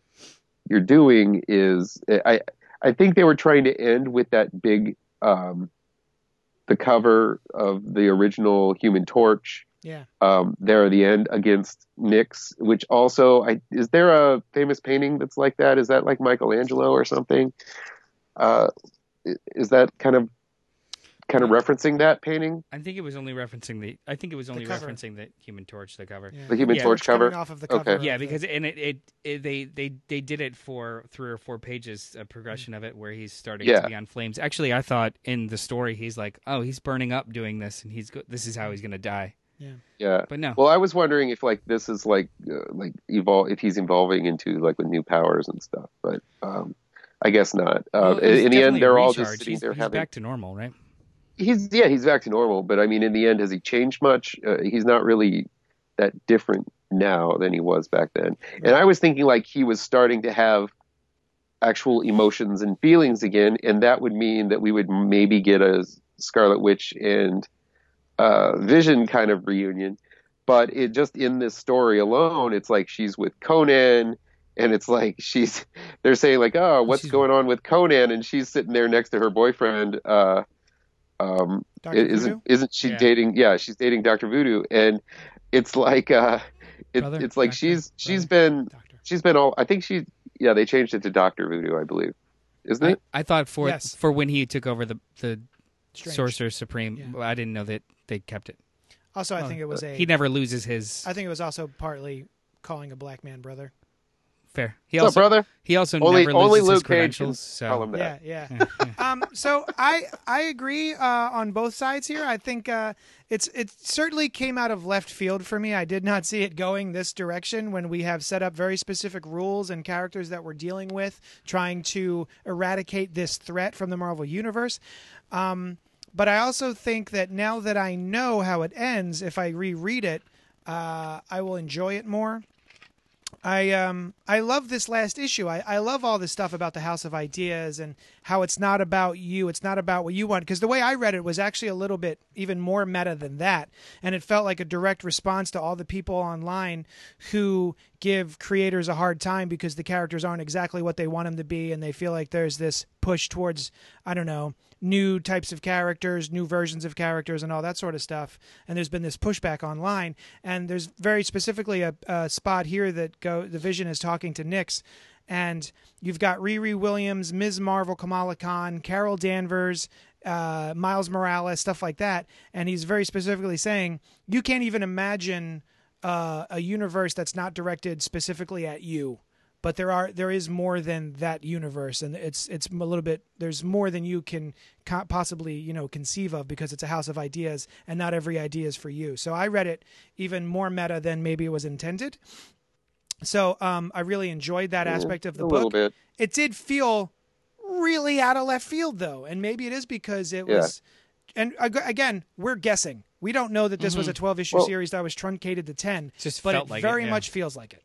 S3: you're doing is I I think they were trying to end with that big um, the cover of the original Human Torch
S1: Yeah.
S3: um, there at the end against Nyx, which also I is there a famous painting that's like that? Is that like Michelangelo or something? Uh, is that kind of kind of referencing that painting,
S2: I think it was only referencing the. I think it was only
S1: cover.
S2: referencing the Human Torch, the cover.
S1: yeah.
S3: the Human
S2: Yeah,
S3: Torch cover?
S1: off of the cover. of
S2: Yeah, because and it, it, it they they they did it for three or four pages, a progression of it where he's starting
S3: Yeah.
S2: to be on flames. Actually, I thought in the story he's like, oh, he's burning up doing this, and he's go- this is how he's gonna die.
S3: Yeah. Yeah.
S2: But no,
S3: Well, I was wondering if like this is like uh, like evolve if he's evolving into like with new powers and stuff, but um, I guess not. Uh,
S2: Well,
S3: in the end, they're all just sitting
S2: he's,
S3: there
S2: he's
S3: having.
S2: back to normal, right?
S3: he's yeah he's back to normal but i mean in the end has he changed much uh, he's not really that different now than he was back then and i was thinking like he was starting to have actual emotions and feelings again and that would mean that we would maybe get a scarlet witch and uh, vision kind of reunion but it just in this story alone it's like she's with conan and it's like she's they're saying like oh what's
S2: She's-
S3: going on with conan and she's sitting there next to her boyfriend uh um
S1: Dr.
S3: isn't
S1: Voodoo?
S3: isn't she
S2: Yeah.
S3: dating yeah she's dating dr voodoo and it's like uh it,
S2: Brother?
S3: it's like
S1: Doctor?
S3: she's she's
S1: Brother?
S3: been
S1: Doctor.
S3: she's been all i think she yeah they changed it to dr voodoo i believe isn't
S2: I,
S3: it
S2: I thought for
S1: Yes.
S2: for when he took over the the
S1: Strange.
S2: Sorcerer Supreme,
S1: Yeah.
S2: well, I didn't know that they kept it.
S1: Also, I
S2: Oh,
S1: think it was a.
S2: He never loses his
S1: I think it was also partly calling a black man brother.
S2: Fair. He
S3: What's
S2: also
S3: up brother
S2: he also
S3: only
S2: never
S3: only
S2: loses his
S3: luke cage
S2: credentials. So
S3: call him that
S1: Yeah, yeah. um, so I I agree uh, on both sides here. I think uh, it's it certainly came out of left field for me. I did not see it going this direction when we have set up very specific rules and characters that we're dealing with, trying to eradicate this threat from the Marvel universe. Um, but I also think that now that I know how it ends, if I reread it, uh, I will enjoy it more. I um I love this last issue. I, I love all this stuff about the House of Ideas and how it's not about you. It's not about what you want. Because the way I read it was actually a little bit even more meta than that, and it felt like a direct response to all the people online who give creators a hard time because the characters aren't exactly what they want them to be, and they feel like there's this push towards I don't know new types of characters, new versions of characters, and all that sort of stuff. And there's been this pushback online. And there's very specifically a, a spot here that go the Vision is talking to Nyx, and you've got Riri Williams, Ms. Marvel, Kamala Khan, Carol Danvers. Uh, Miles Morales, stuff like that, and he's very specifically saying you can't even imagine uh, a universe that's not directed specifically at you but there are there is more than that universe. And it's it's a little bit there's more than you can co- possibly you know conceive of because it's a house of ideas and not every idea is for you. So i read it even more meta than maybe it was intended. So um, i really enjoyed that aspect of the
S3: a little
S1: book.
S3: bit.
S1: It did feel really out of left field though and maybe it is because it
S3: Yeah.
S1: was and again we're guessing. We don't know that this was a 12 issue
S3: Well-
S1: series that was truncated to 10
S2: Just
S1: but
S2: felt
S1: it
S2: like it,
S1: very
S2: yeah.
S1: much feels like it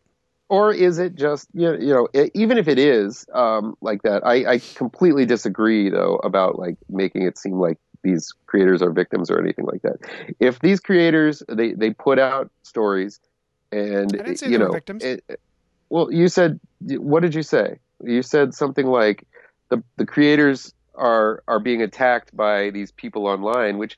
S3: or is it just you know, you know even if it is um, like that I, I completely disagree though about like making it seem like these creators are victims or anything like that if these creators they they put out stories and
S1: I didn't say
S3: you know
S1: victims.
S3: it- well you said what did you say you said something like the the creators are are being attacked by these people online which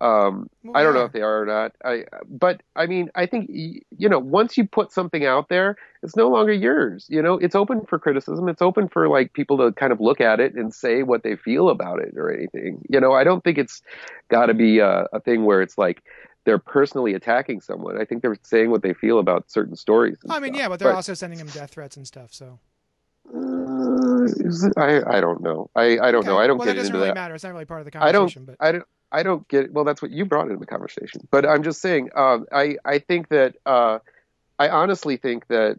S3: um,
S1: Well,
S3: I don't
S1: yeah.
S3: know if they are or not. I, but I mean, I think you know, once you put something out there, it's no longer yours. You know, it's open for criticism. It's open for like people to kind of look at it and say what they feel about it or anything. You know, I don't think it's got to be a, a thing where it's like they're personally attacking someone. I think they're saying what they feel about certain stories.
S1: I mean,
S3: stuff.
S1: yeah, but they're also sending him death threats and stuff. So
S3: Uh, it- I I don't know. I I don't know. I don't
S1: well,
S3: get
S1: that doesn't
S3: into
S1: really
S3: that.
S1: matter. It's not really part of the
S3: I don't.
S1: conversation. But
S3: I don't. I don't get. Well, that's what you brought into the conversation. But I'm just saying. Um, I I think that. Uh, I honestly think that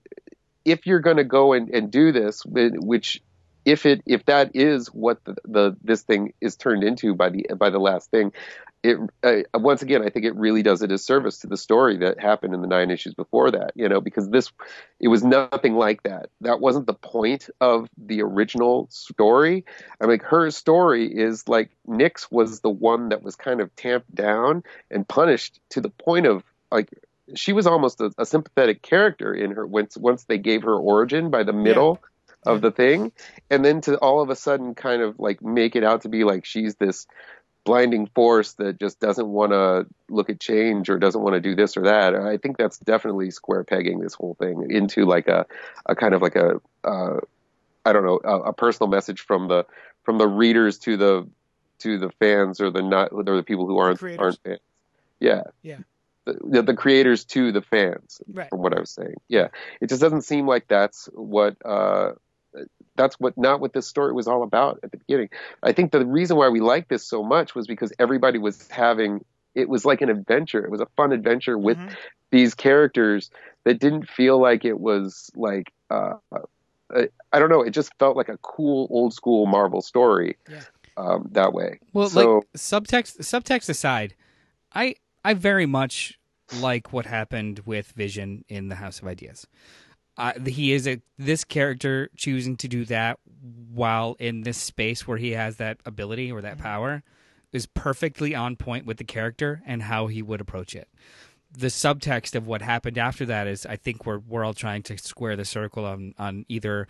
S3: if you're going to go and, and do this, which if it if that is what the, the this thing is turned into by the by the last thing, it uh, once again I think it really does a disservice to the story that happened in the nine issues before that. You know, because this it was nothing like that. That wasn't the point of the original story. I mean, her story is like Nyx was the one that was kind of tamped down and punished to the point of like she was almost a, a sympathetic character in her once once they gave her origin by the middle of the thing and then to all of a sudden kind of like make it out to be like she's this blinding force that just doesn't want to look at change or doesn't want to do this or that i think that's definitely square pegging this whole thing into like a, a kind of like a uh, i don't know a, a personal message from the from the readers to the to the fans or the not or the people who aren't aren't fans yeah
S1: Yeah.
S3: the, the creators to the fans
S1: Right.
S3: from what I was saying. Yeah, it just doesn't seem like that's what uh, that's what not what this story was all about at the beginning. I think the reason why we liked this so much was because everybody was having it was like an adventure. It was a fun adventure with
S1: Mhm.
S3: these characters that didn't feel like it was like uh, uh, I don't know. It just felt like a cool old school Marvel story
S1: Yeah.
S3: um, that way.
S2: Well,
S3: so
S2: like subtext subtext aside, I I very much like what happened with Vision in the House of Ideas. Uh, he is a this character choosing to do that while in this space where he has that ability or that power is perfectly on point with the character and how he would approach it. The subtext of what happened after that is, I think we're we're all trying to square the circle on on either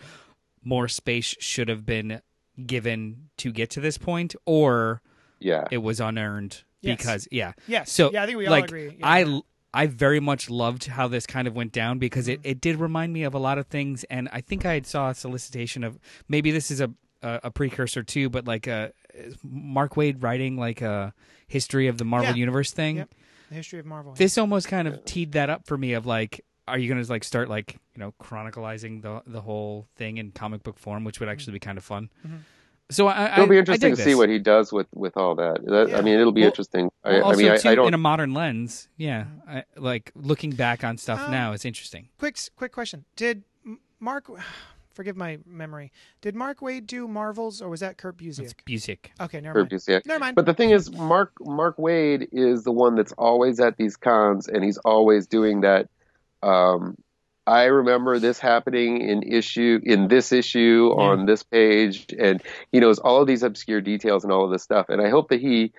S2: more space should have been given to get to this point, or
S3: yeah,
S2: it was unearned
S1: Yes.
S2: because yeah.
S1: Yes.
S2: So
S1: yeah, I think we all
S2: like
S1: agree. Yeah.
S2: I I very much loved how this kind of went down because it, it did remind me of a lot of things, and I think I had saw a solicitation of maybe this is a a, a precursor too, but like a Mark Waid writing like a history of the Marvel
S1: Yeah.
S2: Universe thing.
S1: Yep. the history of Marvel.
S2: This almost kind of teed that up for me of like. Are you gonna like start like you know chronicalizing the the whole thing in comic book form, which would actually be kind of fun?
S1: Mhm.
S2: So I, I
S3: it'll be interesting
S2: dig
S3: to see what he does with with all that. That-
S1: Yeah.
S3: I mean, it'll be
S2: Well-
S3: interesting. I,
S2: Well,
S3: I
S2: also,
S3: mean, I,
S2: too,
S3: I don't.
S2: in a modern lens, yeah. I, like looking back on stuff
S1: Um,
S2: now, it's interesting.
S1: quick quick question. Did Mark forgive my memory. Did Mark Waid do Marvels or was that Kurt
S2: It's
S1: Busiek? Okay, never mind.
S3: Purpose, yeah.
S1: Never mind.
S3: But the thing is, Mark Mark Waid is the one that's always at these cons, and he's always doing that. Um, I remember this happening in issue in this issue
S2: Yeah.
S3: on this page, and he knows all of these obscure details and all of this stuff. And I hope that he,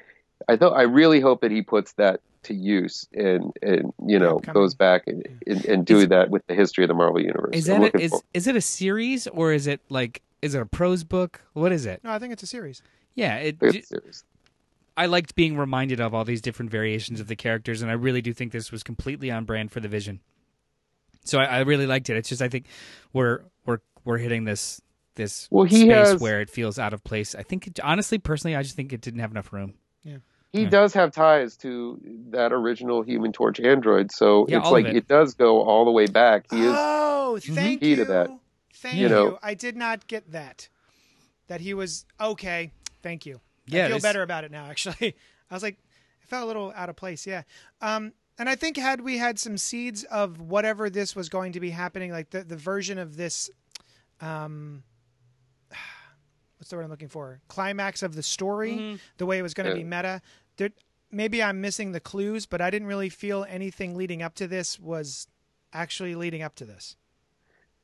S3: I thought, I really hope that he puts that to use and and you know
S1: Upcoming.
S3: goes back and and, and do that with the history of the Marvel universe.
S2: Is
S3: I'm
S2: that a, is
S3: for-
S2: is it a series or is it like is it a prose book? What is it?
S1: no, I think it's a series.
S2: Yeah, it,
S3: it's serious.
S2: I liked being reminded of all these different variations of the characters, and I really do think this was completely on brand for the Vision. So I, I really liked it. It's just I think we're we're we're hitting this this
S3: Well, he
S2: space
S3: has-
S2: where it feels out of place. I think it, honestly, personally, I just think it didn't have enough room. Yeah.
S3: He
S2: Yeah.
S3: does have ties to that original Human Torch android, so
S2: Yeah,
S3: it's like
S2: it.
S3: it. does go all the way back. He is
S1: Oh, thank
S3: Key
S1: you.
S3: to that.
S1: Thank
S3: You
S1: you.
S3: know.
S1: I did not get that. That he was okay. Thank you.
S2: Yeah,
S1: I feel
S2: this-
S1: better about it now. Actually, I was like, it felt a little out of place. Yeah. Um, and I think had we had some seeds of whatever this was going to be happening, like the the version of this, um, what's the word I'm looking for? Climax of the story,
S2: Mm-hmm.
S1: the way it was going to
S3: Yeah.
S1: be meta. There, maybe I'm missing the clues, but I didn't really feel anything leading up to this was actually leading up to this.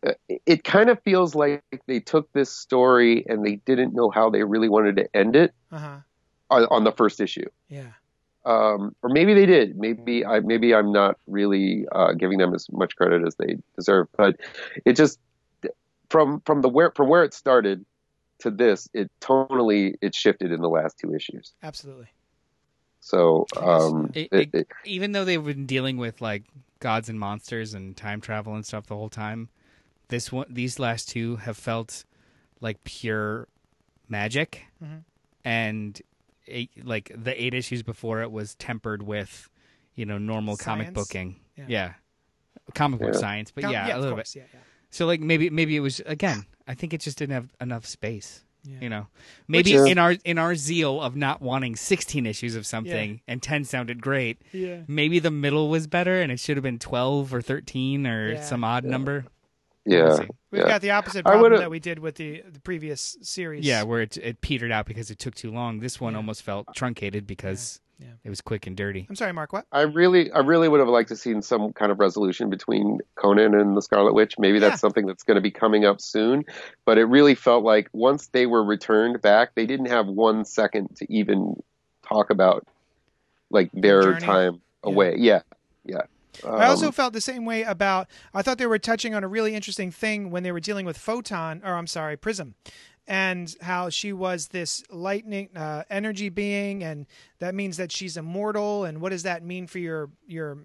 S3: uh, it kind of feels like they took this story and they didn't know how they really wanted to end it
S1: Uh huh.
S3: on, on the first issue.
S1: Yeah.
S3: Um, or maybe they did. Maybe I maybe I'm not really uh, giving them as much credit as they deserve. But it just from from the where from where it started to this, it tonally it shifted in the last two issues.
S1: Absolutely.
S3: So um,
S2: It-
S3: it, it,
S2: even though they've been dealing with like gods and monsters and time travel and stuff the whole time, this one, these last two have felt like pure magic,
S1: Mhm.
S2: and eight, like the eight issues before it was tempered with, you know, normal comic booking,
S1: Yeah.
S2: yeah, comic book
S3: Yeah.
S2: science, but
S1: Com-
S2: yeah, a little
S1: course.
S2: bit.
S1: Yeah, yeah.
S2: So like maybe maybe it was again. I think it just didn't have enough space.
S1: Yeah.
S2: You know, maybe
S3: is- uh,
S2: in our in our zeal of not wanting sixteen issues of something, and ten sounded great
S1: Yeah.
S2: maybe the middle was better and it should have been 12 or 13 or
S1: Yeah.
S2: some odd number
S3: yeah,
S2: We'll see.
S1: We've
S3: yeah.
S1: got the opposite problem that we did with the the previous series.
S2: yeah where it, it petered out because it took too long this one
S1: Yeah.
S2: almost felt truncated because
S1: Yeah.
S2: It was quick and dirty.
S1: I'm sorry, Mark. What?
S3: I really, I really would have liked to seen some kind of resolution between Conan and the Scarlet Witch. Maybe
S1: Yeah.
S3: that's something that's going to be coming up soon. But it really felt like once they were returned back, they didn't have one second to even talk about like their
S1: journey.
S3: time away. Yeah, yeah.
S1: I also
S3: Um,
S1: felt the same way about. I thought they were touching on a really interesting thing when they were dealing with Photon, or I'm sorry, Prism, and how she was this lightning uh, energy being, and that means that she's immortal. And what does that mean for your your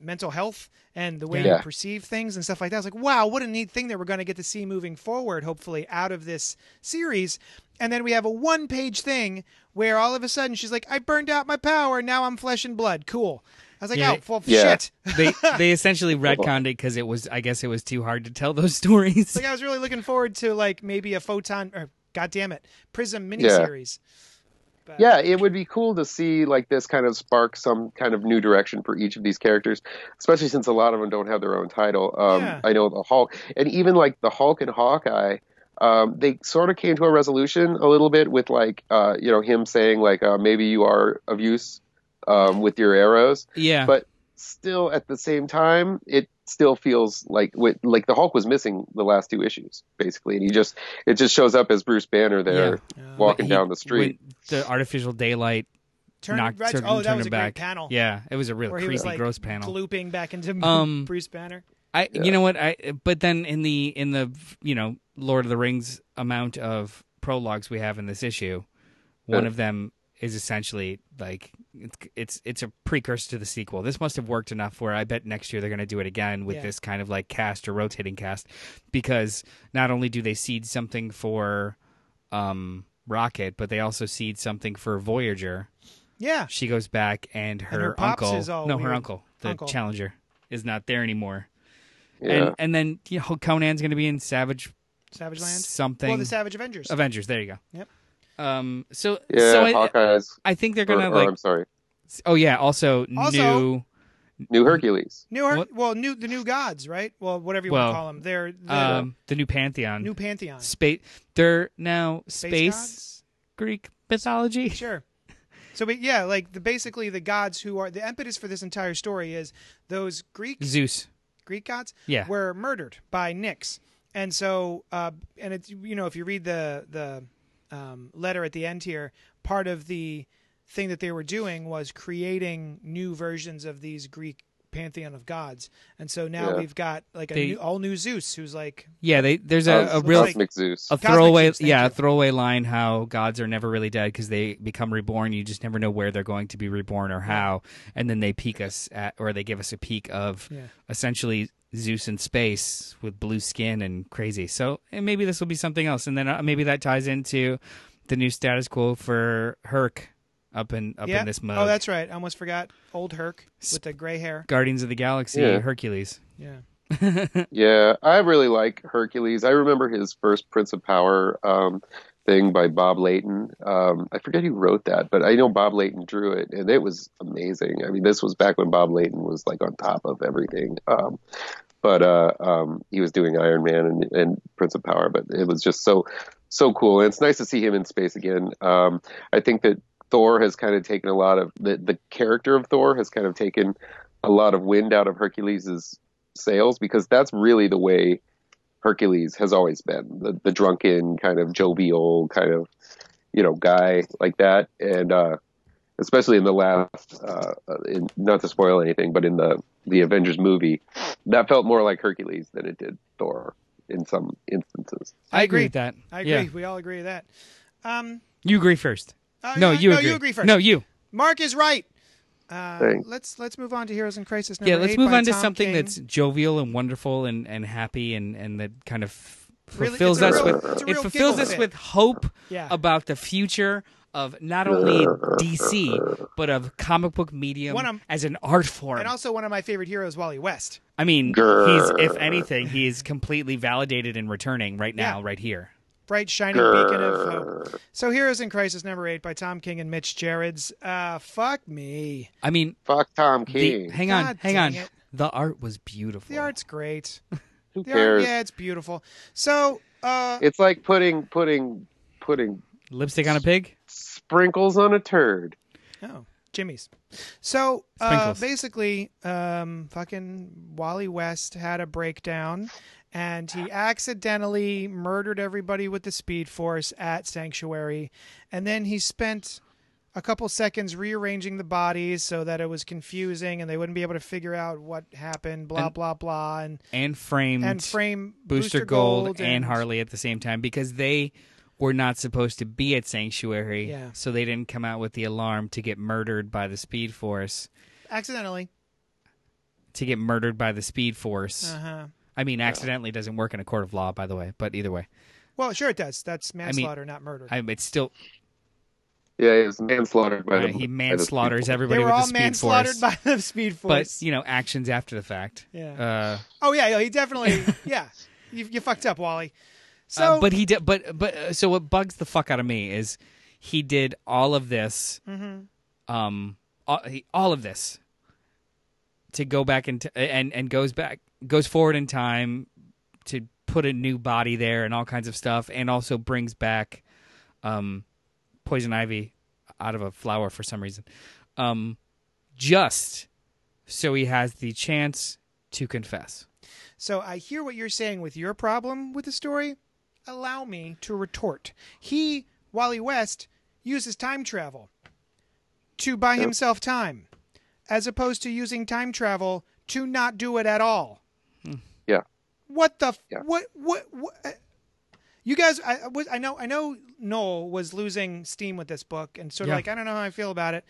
S1: mental health and the way
S3: Yeah.
S1: you perceive things and stuff like that? It's like, wow, what a neat thing that we're going to get to see moving forward, hopefully, out of this series. And then we have a one page thing where all of a sudden she's like, I burned out my power. Now I'm flesh and blood. Cool. I was like,
S2: Yeah.
S1: oh, well,
S3: Yeah.
S1: shit.
S2: they they essentially retconned it because it was I guess it was too hard to tell those stories.
S1: like I was really looking forward to like maybe a photon or god damn it, Prism miniseries. But,
S3: yeah, it would be cool to see like this kind of spark some kind of new direction for each of these characters, especially since a lot of them don't have their own title. Um,
S1: Yeah.
S3: I know the Hulk, and even like the Hulk and Hawkeye, um, they sort of came to a resolution a little bit with like uh, you know him saying like uh, maybe you are of use um, with your arrows,
S2: yeah,
S3: but still at the same time it still feels like with, like the Hulk was missing the last two issues basically, and he just it just shows up as Bruce Banner there
S1: Yeah.
S3: walking
S2: He-
S3: down the street.
S2: the artificial daylight
S1: Turn,
S2: knocked
S1: right,
S2: turned,
S1: oh, that was a
S2: back.
S1: great panel.
S2: Yeah, it was a real
S1: where he
S2: creepy,
S1: was like
S2: gross panel.
S1: glooping back into
S2: Um,
S1: Bruce Banner.
S2: I,
S3: Yeah.
S2: you know what, I but then in the in the you know Lord of the Rings amount of prologues we have in this issue, one
S3: Yeah.
S2: of them is essentially like it's it's it's a precursor to the sequel. This must have worked enough where I bet next year they're going to do it again with
S1: Yeah.
S2: this kind of like cast or rotating cast, because not only do they seed something for um Rocket, but they also seed something for Voyager.
S1: Yeah.
S2: She goes back and her,
S1: her pops
S2: uncle,
S1: is all
S2: no, her uncle, the
S1: Uncle.
S2: Challenger, is not there anymore.
S3: Yeah.
S2: And and then you know Conan's going to be in Savage
S1: Savage Land.
S2: something
S1: Well, the Savage Avengers.
S2: Avengers. There you go.
S1: Yep.
S2: Um. So
S3: Yeah,
S2: so I,
S3: Hawkeye's.
S2: I think they're gonna
S3: or,
S2: like.
S3: I'm sorry,
S2: Oh yeah. Also,
S1: Also-
S2: new.
S3: New Hercules.
S1: New, Her-
S2: What?
S1: well, new the new gods, right? Well, whatever you
S2: Well,
S1: want to call them. They're the
S2: Um. The new pantheon.
S1: new pantheon.
S2: space. They're now
S1: Space
S2: space. Greek mythology.
S1: Sure. So, but yeah, like the basically the gods who are the impetus for this entire story is those Greek
S2: Zeus.
S1: Greek gods
S2: Yeah.
S1: were murdered by Nyx, and so uh, and it's you know if you read the the um, letter at the end here, part of the thing that they were doing was creating new versions of these Greek pantheon of gods, and so now
S3: Yeah.
S1: we've got like a
S2: They-
S1: new, all new Zeus who's like
S2: Yeah. They there's a, a real
S3: Cosmic Zeus.
S2: a throwaway
S1: Zeus,
S2: yeah
S1: you.
S2: a throwaway line how gods are never really dead because they become reborn you just never know where they're going to be reborn or how and then they peek us at or they give us a peek of
S1: Yeah.
S2: essentially zeus in space with blue skin and crazy so and maybe this will be something else and then uh, maybe that ties into the new status quo for herc up in up
S1: yeah.
S2: in this mode
S1: Oh, that's right. I almost forgot old Herc with the gray hair.
S2: guardians of the galaxy
S3: Yeah.
S2: hercules
S1: Yeah.
S3: Yeah, I really like Hercules. I remember his first Prince of Power um, thing by Bob Layton. Um, I forget who wrote that, but I know Bob Layton drew it, and it was amazing. I mean, this was back when Bob Layton was like on top of everything. Um, but uh, um, he was doing Iron Man and, and Prince of Power, but it was just so so cool. And it's nice to see him in space again. Um, I think that Thor has kind of taken a lot of the the character of Thor has kind of taken a lot of wind out of Hercules's sails because that's really the way Hercules has always been the, the drunken kind of jovial kind of you know guy like that and uh especially in the last uh in, not to spoil anything but in the the Avengers movie that felt more like Hercules than it did Thor in some instances
S2: i agree
S1: agree.
S2: with that
S1: I agree.
S2: Yeah.
S1: We all agree with that. Um,
S2: you agree first
S1: uh,
S2: no you
S1: no,
S2: agree
S1: you agree first.
S2: no you
S1: Mark is right. Uh,
S3: Thanks.
S1: let's let's move on to Heroes in Crisis. Number
S2: yeah let's
S1: eight
S2: move on to
S1: Tom
S2: something
S1: King.
S2: that's jovial and wonderful and, and happy and, and that kind of f-
S1: Really-
S2: fulfills us
S1: real-
S2: with it fulfills us
S1: fit.
S2: with hope
S1: Yeah.
S2: about the future of not only DC but of comic book medium
S1: of-
S2: as an art form.
S1: and also one of my favorite heroes, Wally West.
S2: I mean, he's if anything, he is completely validated and returning right now,
S1: Yeah.
S2: right here.
S1: Bright shining beacon of hope. So Heroes in Crisis number eight by Tom King and Mitch Gerads. Uh, fuck me.
S2: I mean,
S3: fuck Tom
S2: the,
S3: King
S2: hang on,
S1: God
S2: hang on.
S1: it.
S2: The art was beautiful.
S1: The art's great.
S3: who
S1: The art,
S3: cares
S1: yeah, it's beautiful. So uh,
S3: it's like putting putting putting
S2: lipstick on a pig.
S3: sprinkles on a turd
S1: oh, Jimmy's. So uh, basically, um, fucking Wally West had a breakdown, and he accidentally murdered everybody with the Speed Force at Sanctuary, and then he spent a couple seconds rearranging the bodies so that it was confusing and they wouldn't be able to figure out what happened. Blah
S2: And-
S1: blah blah, and
S2: and framed
S1: and frame
S2: Booster, Gold,
S1: Gold,
S2: and, Harley at the same time because they were not supposed to be at Sanctuary.
S1: Yeah.
S2: So they didn't come out with the alarm to get murdered by the Speed Force.
S1: accidentally.
S2: To get murdered by the Speed Force.
S1: Uh huh.
S2: I mean, accidentally doesn't work in a court of law, by the way. But either way,
S1: Well, sure it does. That's
S2: mean,
S1: manslaughter, not murder.
S2: I, mean, it's still
S3: Yeah, he was manslaughtered by the.
S2: he
S3: by the
S2: manslaughters
S3: people.
S2: everybody
S1: they were
S2: with
S1: all
S2: the Speed
S1: manslaughtered
S2: Force.
S1: by the Speed force.
S2: but you know, actions after the fact.
S1: Yeah.
S2: Uh,
S1: oh yeah, yeah, he definitely. yeah, you, you fucked up, Wally. So,
S2: uh, but he did. But but uh, so what bugs the fuck out of me is he did all of this.
S1: Mm-hmm.
S2: Um, all, he, all of this to go back into and and goes back goes forward in time to put a new body there and all kinds of stuff, and also brings back um, poison ivy out of a flower for some reason, um, just so he has the chance to confess.
S1: so I hear what you're saying with your problem with the story. Allow me to retort. He, Wally West, uses time travel to buy himself time, as opposed to using time travel to not do it at all.
S3: Yeah.
S1: What the? F-
S3: Yeah.
S1: What? What? what uh, you guys, I, I was, I know, I know. Noel was losing steam with this book, and sort of
S2: Yeah.
S1: like, I don't know how I feel about it.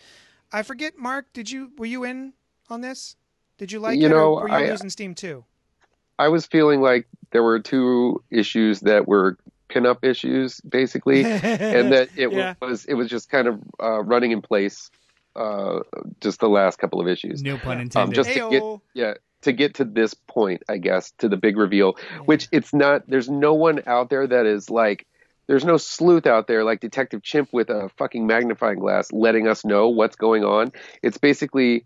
S1: I forget, Mark. Did you were you in on this? Did you like
S3: You
S1: it,
S3: know,
S1: or were you
S3: I-
S1: losing steam too?
S3: I was feeling like there were two issues that were pinup issues, basically, and that it
S1: Yeah.
S3: was it was just kind of uh, running in place. Uh, just the last couple of issues.
S2: No pun
S3: Um,
S2: intended.
S3: just to get yeah to get to this point, I guess, to the big reveal, which it's not. There's no one out there that is like. There's no sleuth out there like Detective Chimp with a fucking magnifying glass letting us know what's going on. It's basically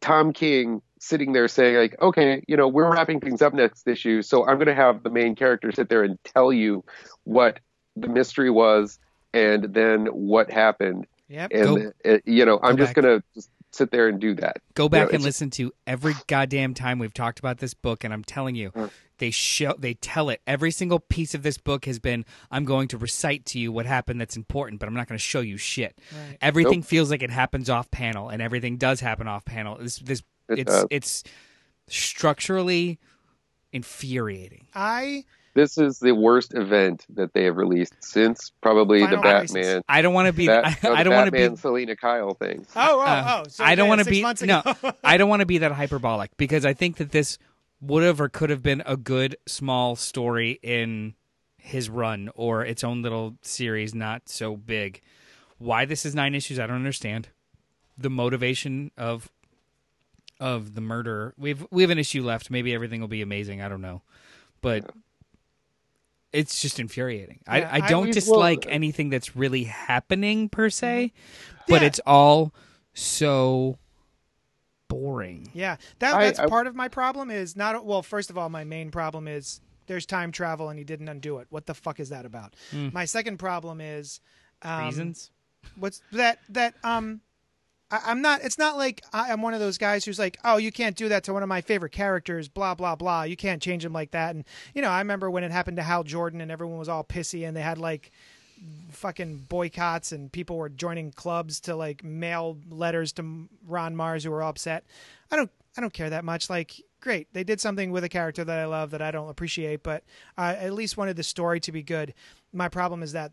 S3: Tom King sitting there saying like, okay, you know, we're wrapping things up next issue, so I'm going to have the main character sit there and tell you what the mystery was and then what happened.
S1: Yep.
S3: And uh, you know, I'm
S2: Go
S3: just
S2: back.
S3: going to just sit there and do that.
S2: Go back
S3: know,
S2: and listen to every goddamn time we've talked about this book, and I'm telling you,
S3: Mm.
S2: they show, they tell it. Every single piece of this book has been, I'm going to recite to you what happened that's important, but I'm not going to show you shit.
S1: Right.
S2: Everything feels like it happens off panel, and everything does happen off panel. This, this,
S3: It
S2: it's,
S3: does.
S2: it's structurally infuriating.
S1: I
S3: This is the worst event that they have released since probably
S1: Final
S3: the
S1: Crisis.
S3: Batman.
S2: I don't want to be,
S3: Bat-
S2: I,
S3: or
S2: I
S3: the
S2: don't want to be
S3: Batman Selina Kyle thing.
S1: oh oh
S2: Uh,
S1: oh. So
S2: I don't want to be no. I don't want to be that hyperbolic because I think that this would have or could have been a good small story in his run or its own little series, not so big. Why this is nine issues, I don't understand. The motivation of of the murder. We've we have an issue left. Maybe everything will be amazing. I don't know, but. It's just infuriating.
S1: Yeah,
S2: I, I
S1: I-
S2: don't
S3: Well,
S2: dislike anything that's really happening per se, but
S1: Mm-hmm. Yeah.
S2: it's all so boring.
S1: Yeah, that
S3: I-
S1: that's
S3: I-
S1: part of my problem. Is not well. First of all, my main problem is there's time travel and he didn't undo it. What the fuck is that about? My second problem is um,
S2: Reasons?
S1: What's that? That um, I, I'm not. It's not like I, I'm one of those guys who's like, oh, you can't do that to one of my favorite characters. Blah blah blah. You can't change him like that. And you know, I remember when it happened to Hal Jordan and everyone was all pissy and they had like fucking boycotts and people were joining clubs to like mail letters to Ron Marz who were upset. I don't I don't care that much. Like great, they did something with a character that I love that I don't appreciate, but I at least wanted the story to be good. My problem is that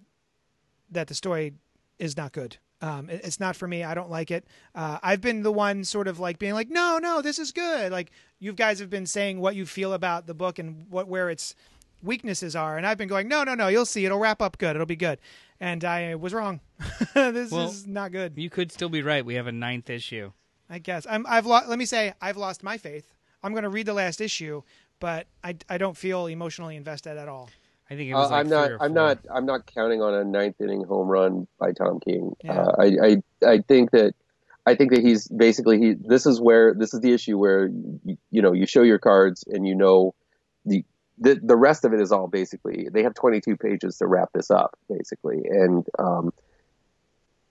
S1: that the story is not good. Um, it- it's not for me. I don't like it. Uh, I've been the one sort of like being like, no, no, this is good. Like you guys have been saying what you feel about the book and what where its weaknesses are, and I've been going, no, no, no, you'll see. It'll wrap up good. It'll be good. And I was wrong. this
S2: Well,
S1: is not good.
S2: You could still be right. We have a ninth issue.
S1: I guess I'm. I've lost. Let me say, I've lost my faith. I'm going to read the last issue, but I, I don't feel emotionally invested at all.
S2: I think it
S3: Uh,
S2: was like
S3: I'm not. I'm not. I'm not counting on a ninth inning home run by Tom King.
S1: Yeah.
S3: Uh, I, I. I think that. I think that he's basically he. This is where this is the issue where you, you know you show your cards and you know the the the rest of it is all basically they have 22 pages to wrap this up basically and um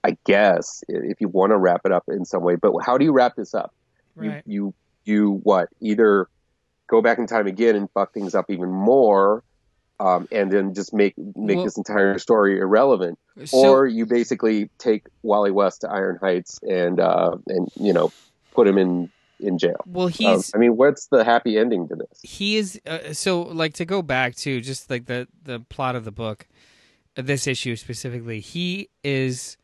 S3: I guess if you want to wrap it up in some way. But how do you wrap this up?
S1: Right.
S3: You you you what? Either go back in time again and fuck things up even more, um, and then just make make
S2: Well-
S3: this entire story irrelevant,
S2: So-
S3: or you basically take Wally West to Iron Heights and uh, and you know put him in in jail.
S2: well,
S3: Um,
S2: he's
S3: I mean, what's the happy ending to this?
S2: he is uh, so like to go back to just like the the plot of the book this issue specifically he is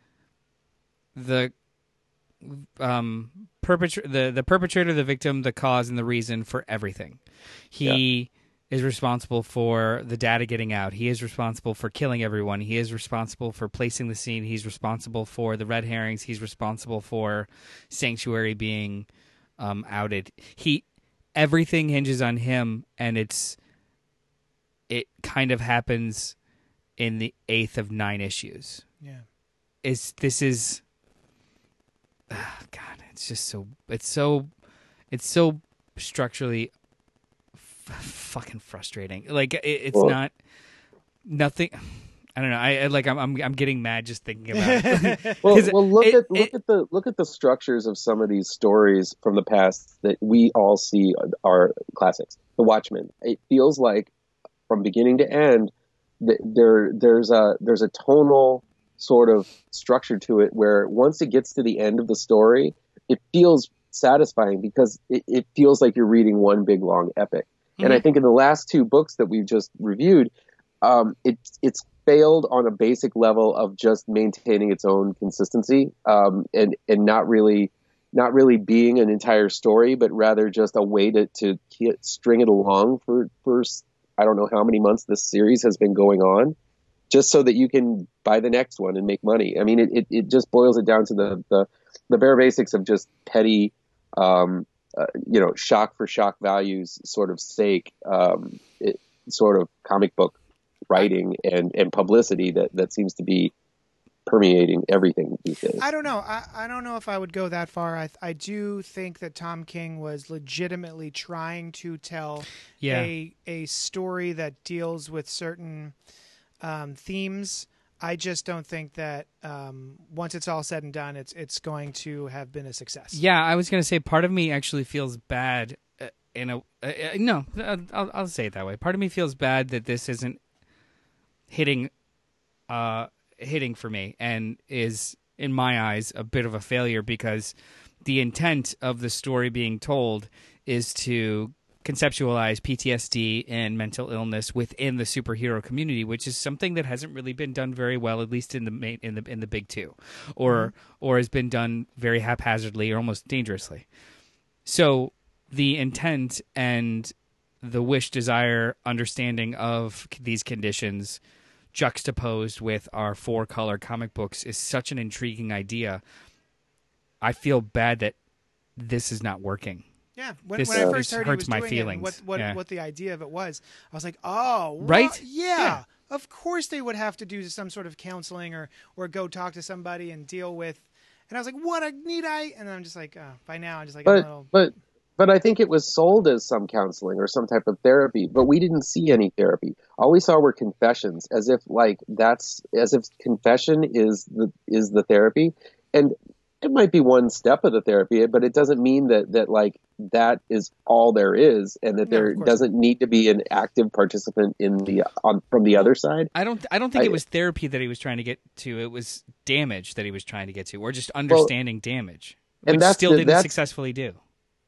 S2: the um perpetrator the the perpetrator the victim the cause and the reason for everything he is responsible for the data getting out. He is responsible for killing everyone. He is responsible for placing the scene. He's responsible for the red herrings. He's responsible for sanctuary being um outed. He everything hinges on him and it's it kind of happens in the eighth of nine issues.
S1: Yeah.
S2: is this is ah, god it's just so it's so it's so structurally fucking frustrating like it, it's
S3: Well-
S2: not nothing i don't know i, I like I'm, I'm i'm getting mad just thinking about it
S3: Well, well look
S2: it-
S3: at look at the look at the structures of some of these stories from the past that we all see uh, are classics. The Watchmen. It feels like from beginning to end, th- there there's a there's a tonal sort of structure to it where once it gets to the end of the story, it feels satisfying because it, it feels like you're reading one big long epic. And I think in the last two books that we've just reviewed, um, it, it's failed on a basic level of just maintaining its own consistency um, and and not really not really being an entire story, but rather just a way to to string it along for for I don't know how many months this series has been going on, just so that you can buy the next one and make money. I mean, it, it, it just boils it down to the the, the bare basics of just petty. Um, uh, you know, shock for shock values sort of sake, um, it, sort of comic book writing and, and publicity that, that seems to be permeating everything these days.
S1: I don't know. I, I don't know if I would go that far. I I do think that Tom King was legitimately trying to tell
S2: Yeah.
S1: a a story that deals with certain um, themes. I just don't think that um, once it's all said and done, it's it's going to have been a success.
S2: Yeah, I was gonna say part of me actually feels bad. Uh, in a uh, uh, no, uh, I'll, I'll say it that way. Part of me feels bad that this isn't hitting, uh, hitting for me, and is in my eyes a bit of a failure because the intent of the story being told is to conceptualize PTSD and mental illness within the superhero community, which is something that hasn't really been done very well, at least in the main, in the in the big two, or mm-hmm. or has been done very haphazardly or almost dangerously. So the intent and the wish, desire, understanding of these conditions juxtaposed with our four color comic books is such an intriguing idea. I feel bad that this is not working.
S1: Yeah, when,
S2: This-
S1: when I first heard he was
S2: my
S1: doing it what what,
S2: Yeah.
S1: what the idea of it was, I was like, oh, wha-
S2: Right?
S1: yeah,
S2: Yeah.
S1: Of course they would have to do some sort of counseling or or go talk to somebody and deal with. And I was like, what a need I? And I'm just like, oh, by now I'm just like, a
S3: but
S1: little,
S3: but but I think it was sold as some counseling or some type of therapy, but we didn't see any therapy. All we saw were confessions, as if like that's as if confession is the is the therapy, and it might be one step of the therapy, but it doesn't mean that that like that is all there is, and that
S1: No,
S3: there
S1: of
S3: doesn't need to be an active participant in the on from the other side.
S2: I don't. I don't think
S3: I-
S2: it was therapy that he was trying to get to. It was damage that he was trying to get to, or just understanding damage,
S3: and
S2: which still
S3: the-
S2: didn't successfully do.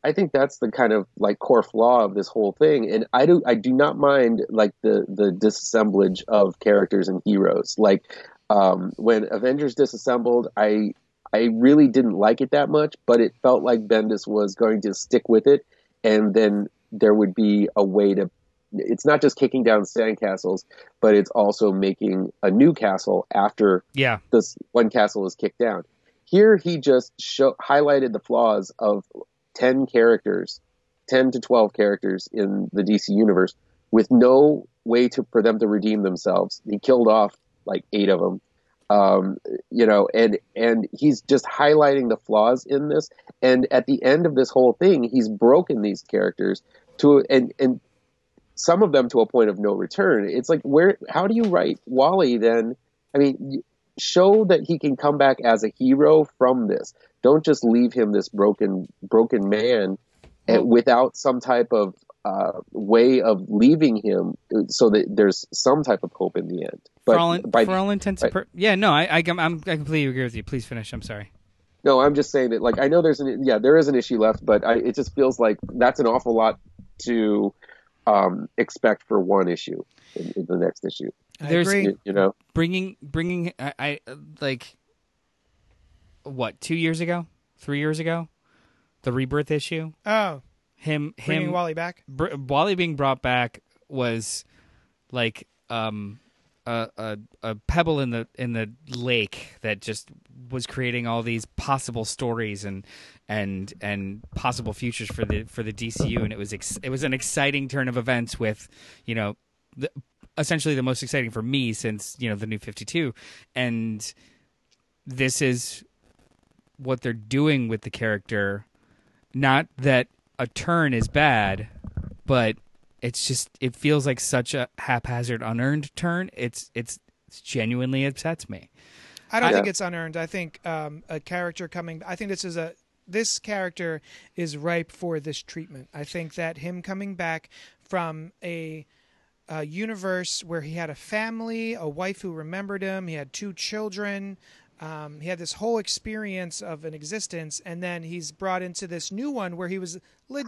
S3: I think that's the kind of like core flaw of this whole thing. And I do I do not mind like the the disassemblage of characters and heroes. Like um, when Avengers disassembled, I I really didn't like it that much, but it felt like Bendis was going to stick with it, and then there would be a way to. It's not just kicking down sandcastles, but it's also making a new castle after
S2: Yeah,
S3: this one castle is kicked down. Here he just show, highlighted the flaws of 10 characters, 10 to 12 characters in the DC universe with no way to, for them to redeem themselves. He killed off like eight of them. Um, you know, and, and he's just highlighting the flaws in this. And at the end of this whole thing, he's broken these characters to, and, and some of them to a point of no return. It's like, where, how do you write Wally then? I mean, show that he can come back as a hero from this. Don't just leave him this broken broken man and without some type of uh, way of leaving him so that there's some type of hope in the end. But
S2: for all, in,
S3: by
S2: for all intents and
S3: right.
S2: yeah, no, I, I, I'm, I'm- I completely agree with you. Please finish. I'm sorry.
S3: No, I'm just saying that. Like, I know there's an yeah, there is an issue left, but I, it just feels like that's an awful lot to um, expect for one issue in, in the next issue.
S1: I
S2: There's-
S1: agree.
S3: You, you know,
S2: Bringing, bringing, I, I like, what? Two years ago, three years ago, the rebirth issue.
S1: Oh,
S2: Him,
S1: bringing
S2: him,
S1: Wally back.
S2: Br- Wally being brought back was like um a, a a pebble in the in the lake that just was creating all these possible stories and and and possible futures for the for the DCU and it was ex- it was an exciting turn of events with you know the, essentially the most exciting for me since you know the new 52 and this is what they're doing with the character. Not that a turn is bad but it's just it feels like such a haphazard unearned turn it's it's, it's genuinely upsets me
S1: I don't
S3: I-
S1: think
S3: Yeah.
S1: it's unearned. I think um, a character coming. I think this is a this character is ripe for this treatment. I think that him coming back from a, a universe where he had a family, a wife who remembered him, he had two children. Um, he had this whole experience of an existence, and then he's brought into this new one where he was le-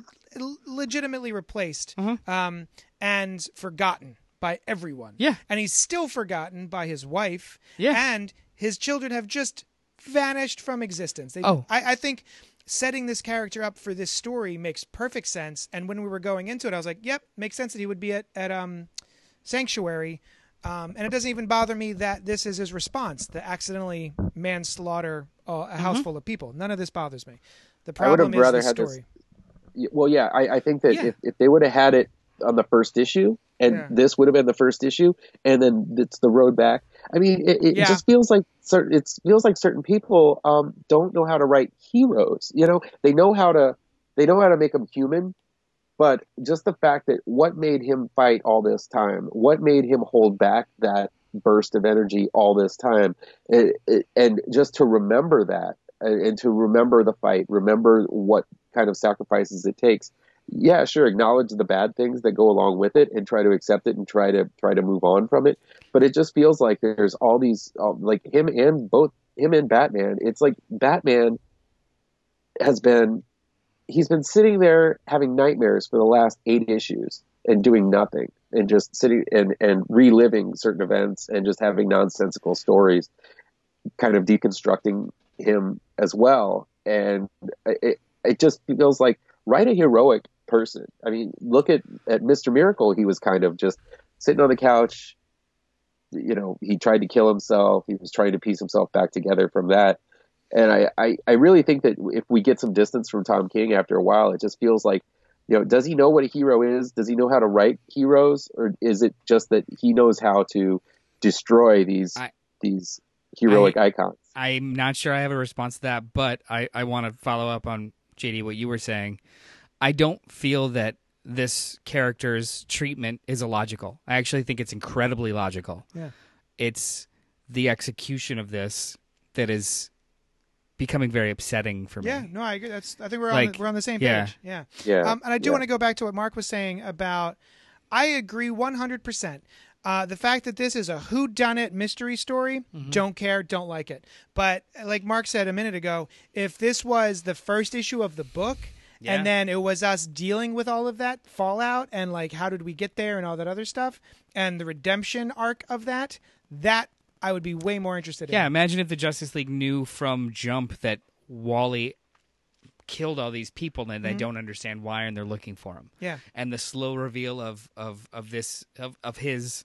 S1: legitimately replaced um, and forgotten by everyone.
S2: Yeah.
S1: and he's still forgotten by his wife.
S2: Yeah.
S1: and his children have just vanished from existence. They,
S2: Oh.
S1: I, I think setting this character up for this story makes perfect sense. And when we were going into it, I was like, "Yep, makes sense that he would be at at um, Sanctuary." Um, and it doesn't even bother me that this is his response to accidentally manslaughter uh, a house full of people. None of this bothers me. The
S3: I would have
S1: problem is the
S3: this-
S1: story.
S3: Y- well, yeah, I, I think that
S1: Yeah.
S3: if, if they would have had it on the first issue, and
S1: Yeah.
S3: this would have been the first issue, and then it's the road back. I mean, it, it
S1: Yeah.
S3: just feels like certain. It feels like certain people um, don't know how to write heroes. You know, they know how to they know how to make them human, but just the fact that what made him fight all this time, what made him hold back that burst of energy all this time, it, and just to remember that and, and to remember the fight, remember what kind of sacrifices it takes. Yeah, sure, acknowledge the bad things that go along with it and try to accept it and try to try to move on from it. But it just feels like there's all these like him and both him and Batman. It's like Batman has been he's been sitting there having nightmares for the last eight issues and doing nothing and just sitting and, and reliving certain events and just having nonsensical stories kind of deconstructing him as well. And it, it just feels like write a heroic person. I mean look at at mr miracle. He was kind of just sitting on the couch. You know he tried to kill himself. He was trying to piece himself back together from that and I, I, I really think that if we get some distance from Tom King after a while, it just feels like, you know, does he know what a hero is? Does he know how to write heroes, or is it just that he knows how to destroy these
S2: I-
S3: these heroic icons?
S2: i'm not sure i have a response to that but i i want to follow up on jd what you were saying i don't feel that this character's treatment is illogical i actually think it's incredibly logical
S1: Yeah.
S2: it's the execution of this that is becoming very upsetting for me
S1: Yeah, no, I agree. That's I think we're on the, we're on the same
S2: yeah.
S1: page. Yeah.
S3: Yeah,
S1: Um, and I do
S3: yeah.
S1: want to go back to what Mark was saying about. I agree 100%. Uh, the fact that this is a who done it mystery story,
S2: Mm-hmm.
S1: don't care, don't like it. But like Mark said a minute ago, if this was the first issue of the book,
S2: Yeah.
S1: and then it was us dealing with all of that fallout and like how did we get there and all that other stuff, and the redemption arc of that, that I would be way more interested in.
S2: Yeah, imagine if the Justice League knew from jump that Wally killed all these people and they mm-hmm. don't understand why and they're looking for him.
S1: Yeah.
S2: And the slow reveal of of of this of of his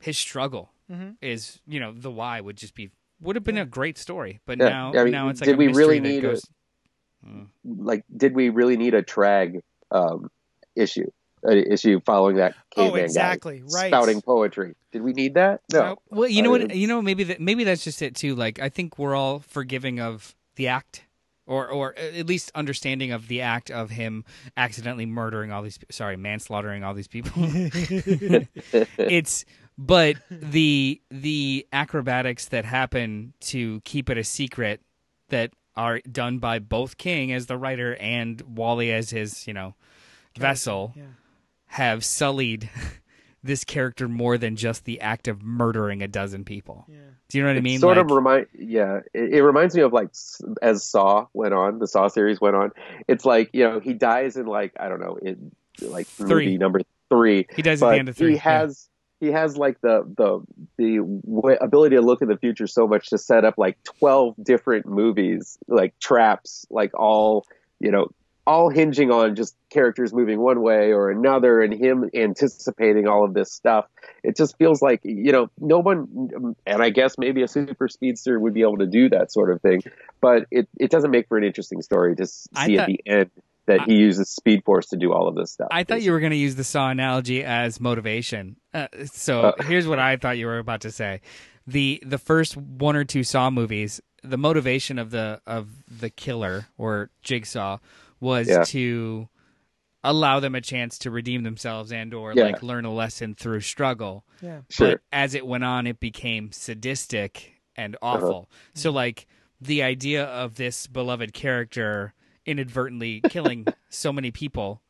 S2: his struggle mm-hmm. is, you know, the why would just be would have been a great story. But
S3: Yeah,
S2: now
S3: I mean,
S2: now it's like
S3: did
S2: a
S3: we
S2: mystery
S3: really
S2: that
S3: need a-
S2: goes hmm.
S3: like, did we really need a trag um, issue? Uh, An issue following that
S1: Oh,
S3: caveman guy
S1: exactly, right.
S3: spouting poetry. Did we need that? No.
S1: Nope.
S2: Well, you know
S3: uh,
S2: what? You know, maybe that maybe that's just it too. Like, I think we're all forgiving of the act, or or uh, at least understanding of the act of him accidentally murdering all these. Sorry, manslaughtering all these people. it's but the the acrobatics that happen to keep it a secret that are done by both King as the writer and Wally as his, you know, vessel
S1: Yeah.
S2: Have sullied this character more than just the act of murdering a dozen people.
S1: Yeah.
S2: Do you know what I mean?
S3: sort of remind, yeah. It, it reminds me of like as Saw went on, the Saw series went on. It's like you know he dies in like I don't know in like
S2: Three.
S3: movie number three.
S2: He dies at the end of three.
S3: He has he has like the the the w- ability to look in the future so much to set up like twelve different movies, like traps, like all you know, all hinging on just characters moving one way or another, and him anticipating all of this stuff. It just feels like you know no one, and I guess maybe a super speedster would be able to do that sort of thing, but it it doesn't make for an interesting story to see
S2: thought-
S3: at the end. That he uses Speed Force to do all of this stuff.
S2: I thought you were going to use the Saw analogy as motivation. Uh, so
S3: Uh.
S2: here's what I thought you were about to say: the the first one or two Saw movies, the motivation of the of the killer or Jigsaw was
S3: Yeah.
S2: to allow them a chance to redeem themselves and or
S3: Yeah.
S2: like learn a lesson through struggle.
S1: Yeah.
S3: Sure.
S2: But as it went on, it became sadistic and
S3: Uh-huh.
S2: awful. So, like, the idea of this beloved character inadvertently killing so many people,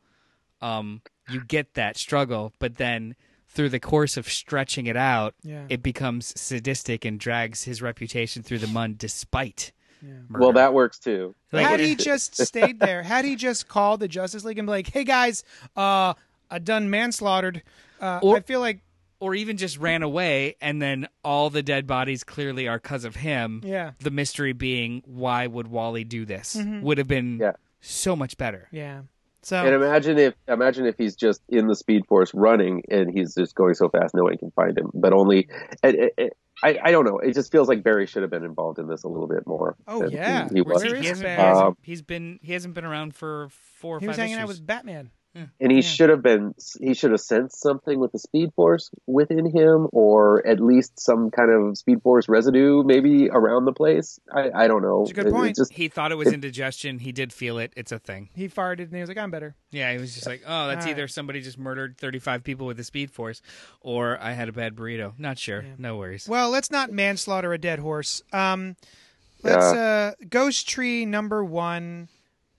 S2: um, you get that struggle, but then through the course of stretching it out,
S1: Yeah.
S2: it becomes sadistic and drags his reputation through the mud despite murder.
S3: well, that works too.
S2: Like,
S1: had he just stayed there, had he just called the Justice League and be like, "Hey guys, uh, I done manslaughtered," uh,
S2: Or-
S1: I feel like,
S2: or even just ran away and then all the dead bodies clearly are because of him.
S1: yeah,
S2: The mystery being why would Wally do this
S1: Mhm.
S2: would have been
S3: Yeah.
S2: so much better.
S1: yeah. So
S3: And imagine if imagine if he's just in the Speed Force running and he's just going so fast no one can find him. But only, and, and- and- I, I don't know. It just feels like Barry should have been involved in this a little bit more.
S1: Oh, yeah.
S3: he, he was.
S1: Where
S2: he
S1: is
S2: hasn't, he,
S3: Um,
S2: he's been he hasn't been around for four or
S1: he was
S2: five
S1: hanging out
S2: issues.
S1: with Batman.
S3: And he
S1: Yeah.
S3: should have been. He should have sensed something with the Speed Force within him, or at least some kind of Speed Force residue, maybe around the place. I, I don't know.
S1: That's a good
S3: It- it
S1: point.
S3: just
S2: he thought it was indigestion. He did feel it. It's a thing.
S1: He farted and he was like, "I'm better."
S2: Yeah, he was just like, oh, that's
S1: All
S2: either
S1: right.
S2: somebody just murdered 35 people with the Speed Force, or I had a bad burrito. Not sure.
S1: Yeah.
S2: No worries.
S1: Well, let's not manslaughter a dead horse. Um, let's uh, Ghost Tree number one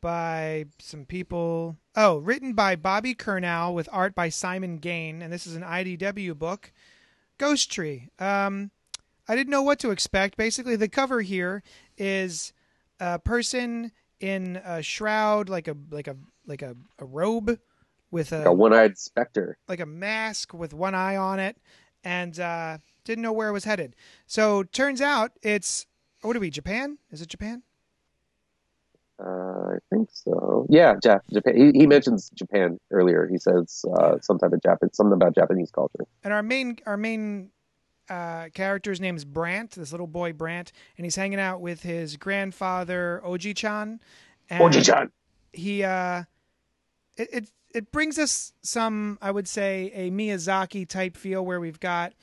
S1: by some people. Oh, written by Bobby Curnow with art by Simon Gane, and this is an IDW book. Ghost Tree. Um, I didn't know what to expect. Basically, the cover here is a person in a shroud, like a like a like a, a robe with
S3: like a one-eyed specter.
S1: like a mask with one eye on it and uh, didn't know where it was headed. So turns out it's what are we? Japan? Is it Japan?
S3: Uh, I think so. Yeah, Jap- Japan. He, he mentions Japan earlier. He says uh, some type of Japan, something about Japanese culture.
S1: And our main our main uh, character's name is Brandt, this little boy Brandt, and he's hanging out with his grandfather Oji-chan. And
S3: Oji-chan.
S1: He uh, it, it it brings us some, I would say, a Miyazaki type feel where we've got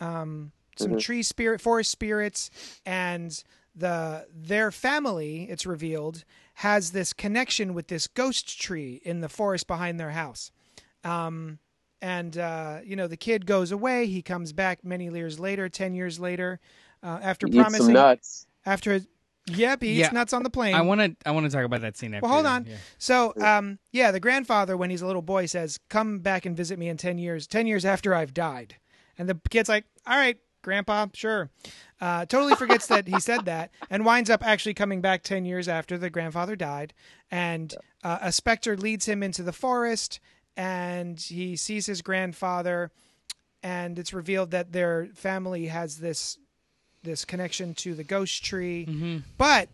S1: um, some
S3: Mhm.
S1: tree spirit, forest spirits, and the their family. It's revealed has this connection with this ghost tree in the forest behind their house. Um, and uh, you know, the kid goes away. He comes back many years later, ten years later, uh, after
S3: He eats
S1: promising.
S3: some nuts.
S1: After, yep, he eats nuts on the plane.
S2: I want to. I want to talk about that scene. After
S1: Well, hold on.
S2: Yeah.
S1: So, um, yeah, the grandfather, when he's a little boy, says, "Come back and visit me in ten years. Ten years after I've died." And the kid's like, "All right, Grandpa, sure." Uh, totally forgets that he said that, and winds up actually coming back ten years after the grandfather died. And uh, a specter leads him into the forest, and he sees his grandfather, and it's revealed that their family has this this connection to the ghost tree.
S2: Mm-hmm.
S1: But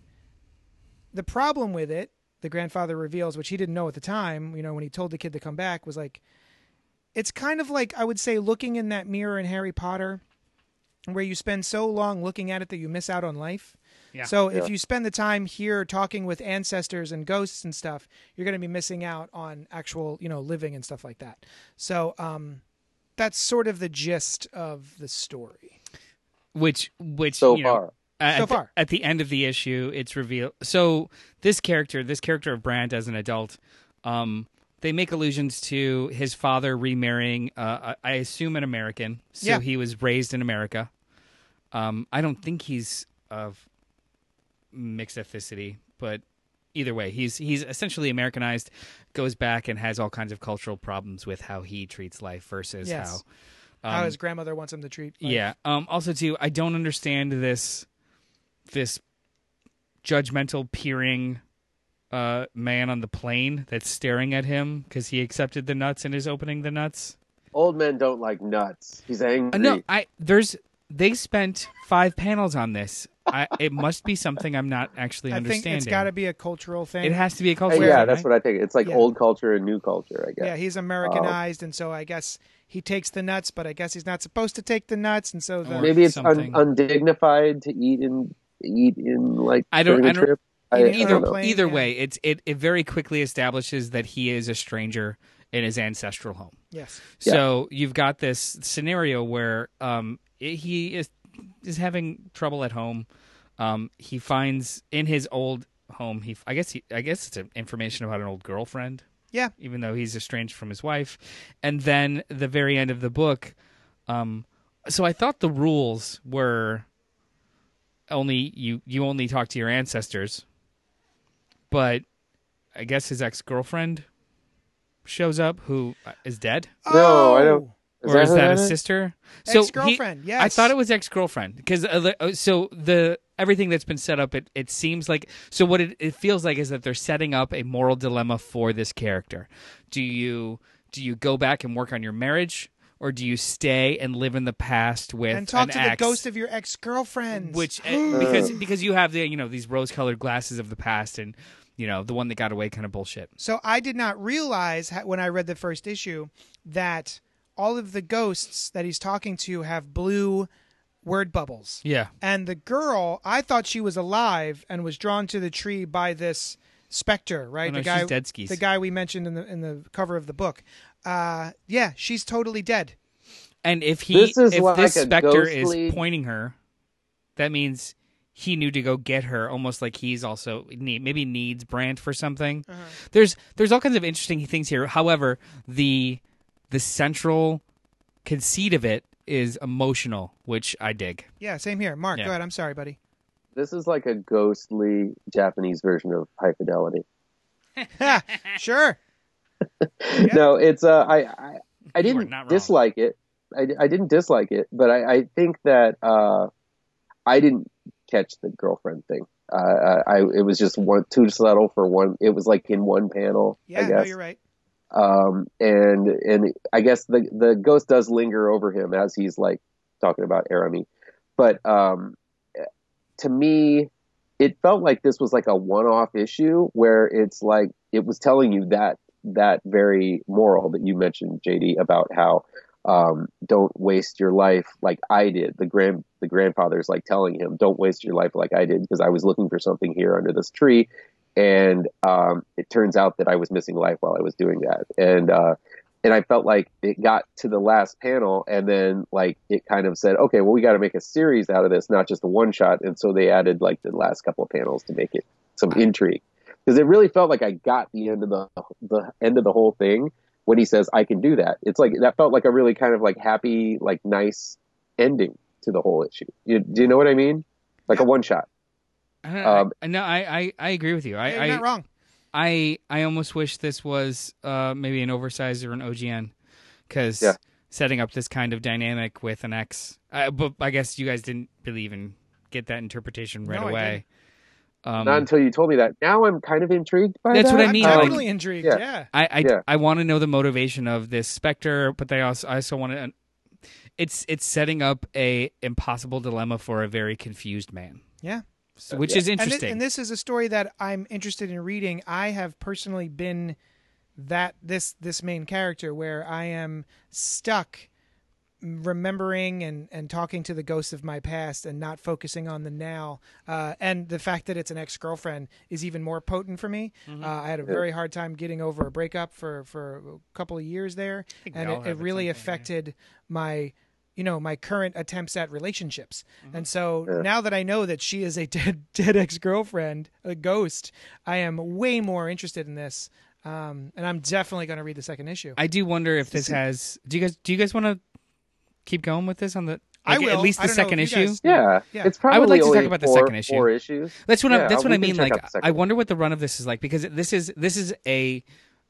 S1: the problem with it, the grandfather reveals, which he didn't know at the time, you know, when he told the kid to come back, was like, it's kind of like, I would say, looking in that mirror in Harry Potter, where you spend so long looking at it that you miss out on life.
S2: Yeah.
S1: So
S3: Yeah.
S1: if you spend the time here talking with ancestors and ghosts and stuff, you're going to be missing out on actual, you know, living and stuff like that. So um, that's sort of the gist of the story.
S2: Which, which
S3: So
S2: you know,
S3: far.
S2: at
S1: So
S2: the-
S1: far.
S2: at the end of the issue, it's revealed. So this character, this character of Brandt as an adult, um, they make allusions to his father remarrying, uh, I assume an American. So
S1: Yeah.
S2: he was raised in America. Um, I don't think he's of mixed ethnicity, but either way, he's he's essentially Americanized. Goes back and has all kinds of cultural problems with how he treats life versus
S1: Yes.
S2: how
S1: How
S2: um,
S1: his grandmother wants him to treat. life.
S2: yeah. Um, also, too, I don't understand this this judgmental, peering uh, man on the plane that's staring at him because he accepted the nuts and is opening the nuts.
S3: Old men don't like nuts. He's angry.
S2: Uh, no, I there's they spent five panels on this. I, it must be something I'm not actually
S1: I think it's got to be a cultural thing.
S2: It has to be a culture.
S3: yeah,
S2: thing,
S3: that's
S2: right?
S3: what I think. It's like
S1: Yeah.
S3: old culture and new culture, I guess.
S1: Yeah, he's Americanized, and so I guess he takes the nuts, but I guess he's not supposed to take the nuts, and so the
S3: Maybe it's un- undignified to eat in eat in like
S2: I don't-
S3: during
S2: I
S3: a
S2: don't-
S3: trip. I,
S1: Either-
S3: I
S2: either
S1: plane,
S2: either
S1: yeah.
S2: way, it's it, it very quickly establishes that he is a stranger in his ancestral home.
S1: yes,
S3: Yeah.
S2: So you've got this scenario where um, i- he is is having trouble at home. Um, he finds in his old home. He I guess he I guess it's information about an old girlfriend.
S1: Yeah.
S2: Even though he's estranged from his wife, and then the very end of the book. Um, so I thought the rules were only you you only talk to your ancestors, but I guess his ex girlfriend shows up who uh, dead
S3: No, I don't-
S1: Oh,
S3: Is
S2: or
S3: that
S2: is
S3: who
S2: that a sister? So he-
S1: Ex-girlfriend, yes.
S2: I thought it was ex girlfriend because uh, uh, so the everything that's been set up, it it seems like so what it, it feels like is that they're setting up a moral dilemma for this character. Do you do you go back and work on your marriage, or do you stay and live in the past with
S1: and talk
S2: an
S1: to the ghost of your ex girlfriend.
S2: which uh, because because you have the you know these rose colored glasses of the past and you know the one that got away kind of bullshit.
S1: So I did not realize when I read the first issue that all of the ghosts that he's talking to have blue word bubbles.
S2: Yeah.
S1: And the girl, I thought she was alive and was drawn to the tree by this specter, right?
S2: Oh, no,
S1: the guy,
S2: she's dead skis.
S1: the guy we mentioned in the in the cover of the book. Uh, yeah, she's totally dead.
S2: And if he
S3: This
S2: if
S3: like
S2: this specter
S3: ghostly-
S2: is pointing her, that means he knew to go get her. Almost like he's also need, maybe needs Brandt for something.
S1: Uh-huh.
S2: There's there's all kinds of interesting things here. However, the the central conceit of it is emotional, which I dig.
S1: Yeah, same here. Mark,
S2: Yeah.
S1: go ahead. I'm sorry, buddy.
S3: This is like a ghostly Japanese version of High Fidelity.
S1: Ha, sure.
S3: No, it's uh, I I, I didn't dislike it. I, I didn't dislike it, but I, I think that uh, I didn't catch the girlfriend thing. Uh, I, I it was just one too subtle for one. It was like in one panel. I
S1: Yeah,
S3: guess.
S1: no, you're right.
S3: Um, and and I guess the the ghost does linger over him as he's like talking about Arami, but um, to me, it felt like this was like a one-off issue where it's like it was telling you that that very moral that you mentioned, JD, about how um, don't waste your life like I did. The grand the grandfather's like telling him, don't waste your life like I did because I was looking for something here under this tree, and um, it turns out that I was missing life while I was doing that, and uh, and I felt like it got to the last panel, and then like it kind of said, okay, well we got to make a series out of this, not just a one shot, and so they added like the last couple of panels to make it some intrigue, because it really felt like I got the end of the the end of the whole thing when he says I can do that. It's like that felt like a really kind of like happy, like nice ending to the whole issue. You, do you know what I mean? Like a one shot.
S2: I don't
S3: Um,
S2: I, no, I, I, I agree with you. I,
S1: you're
S2: I,
S1: not wrong.
S2: I I almost wish this was uh, maybe an oversized or an OGN because
S3: Yeah.
S2: setting up this kind of dynamic with an X. Uh, but I guess you guys didn't really even get that interpretation right
S1: No,
S2: away. Um,
S3: Not until you told me that. Now I'm kind of intrigued by that.
S2: That's
S3: that.
S2: what I mean.
S1: I'm
S2: mean, like-
S1: totally intrigued.
S3: yeah.
S1: Yeah.
S2: I I,
S3: Yeah.
S2: I want to know the motivation of this specter, but they also I also want to. It's it's setting up a impossible dilemma for a very confused man,
S1: Yeah.
S2: So, which
S3: Yeah.
S2: is
S1: And, thi-
S2: interesting.
S1: and this is a story that I'm interested in reading. I have personally been that this this main character where I am stuck remembering and, and talking to the ghosts of my past and not focusing on the now. Uh, and the fact that it's an ex girlfriend is even more potent for me.
S2: Mm-hmm.
S1: Uh, I had a very hard time getting over a breakup for, for a couple of years there, and it, it really
S2: some yeah.
S1: affected my you know my current attempts at relationships
S2: Mm-hmm.
S1: and so
S3: Yeah.
S1: now that i know that she is a dead dead ex-girlfriend a ghost i am way more interested in this Um, and I'm definitely going to read the second issue.
S2: I do wonder if this has. Do you guys do you guys want to keep going with this on the?
S1: I will.
S2: At least the
S1: don't know
S2: second issue.
S1: guys-
S3: Yeah,
S1: Yeah.
S3: it's probably
S2: I would like to talk about the
S3: four,
S2: second issue.
S3: Four issues.
S2: That's what
S3: Yeah,
S2: I'm. That's what I mean. Like,
S3: out the second
S2: I wonder what the run of this is like because this is this is a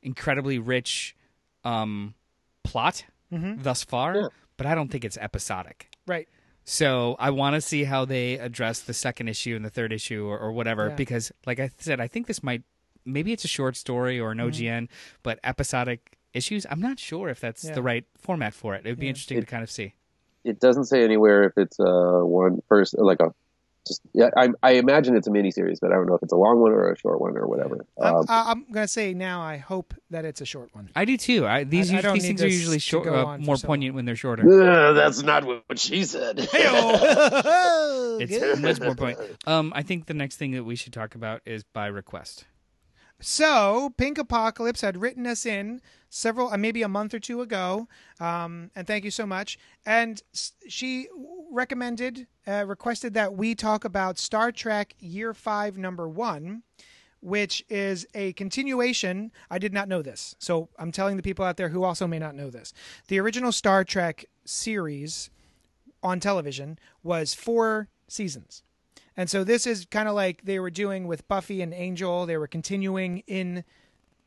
S2: incredibly rich um plot
S1: Mhm.
S2: thus far,
S3: Yeah.
S2: But I don't think it's episodic.
S1: Right.
S2: So I want to see how they address the second issue and the third issue or, or whatever
S1: Yeah.
S2: because, like I said, I think this might maybe it's a short story or an
S1: Mm-hmm.
S2: OGN, but episodic issues. I'm not sure if that's
S1: Yeah.
S2: the right format for it. It would be
S1: Yeah.
S2: interesting
S3: It-
S2: to kind of see.
S3: It doesn't say anywhere if it's uh one first like a just yeah. I, I imagine it's a mini series, but I don't know if it's a long one or a short one or whatever.
S1: I'm,
S3: Um,
S1: I- I'm going to say now. I hope that it's a short one.
S2: I do too. I, these
S1: I- I
S2: these things are usually short, uh,
S1: on for
S2: more
S1: so
S2: poignant when they're shorter.
S3: "Ugh, that's not what she said.
S2: It's much more poignant. Um, I think the next thing that we should talk about is by request.
S1: So, Pink Apocalypse had written us in several, uh, maybe a month or two ago, um, and thank you so much. And she recommended, uh, requested that we talk about Star Trek Year Five, Number One, which is a continuation. I did not know this, so I'm telling the people out there who also may not know this. The original Star Trek series on television was four seasons. And so this is kind of like they were doing with Buffy and Angel. They were continuing in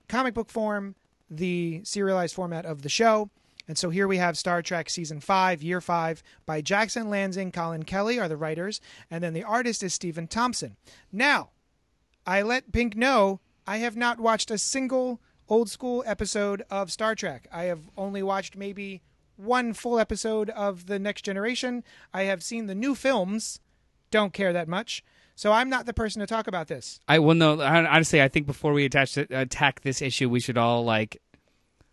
S1: comic book form the serialized format of the show. And so here we have Star Trek season 5, year 5 by Jackson Lanzing, Collin Kelly are the writers, and then the artist is Stephen Thompson. Now, I let Pink know I have not watched a single old school episode of Star Trek. I have only watched maybe one full episode of The Next Generation. I have seen the new films, don't care that much. So I'm not the person to talk about this.
S2: I well, no. Honestly, I think before we attach attack this issue, we should all like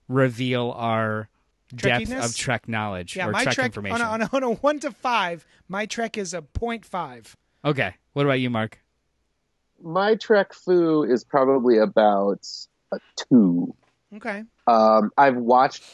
S2: reveal our depth of Trek knowledge
S1: Yeah,
S2: or
S1: my
S2: Trek
S1: Trek
S2: information.
S1: on a, on, a, on a 1 to 5, my Trek is a five.
S2: okay, what about you, Mark?
S3: My Trek foo is probably about a two.
S1: Okay.
S3: Um, I've watched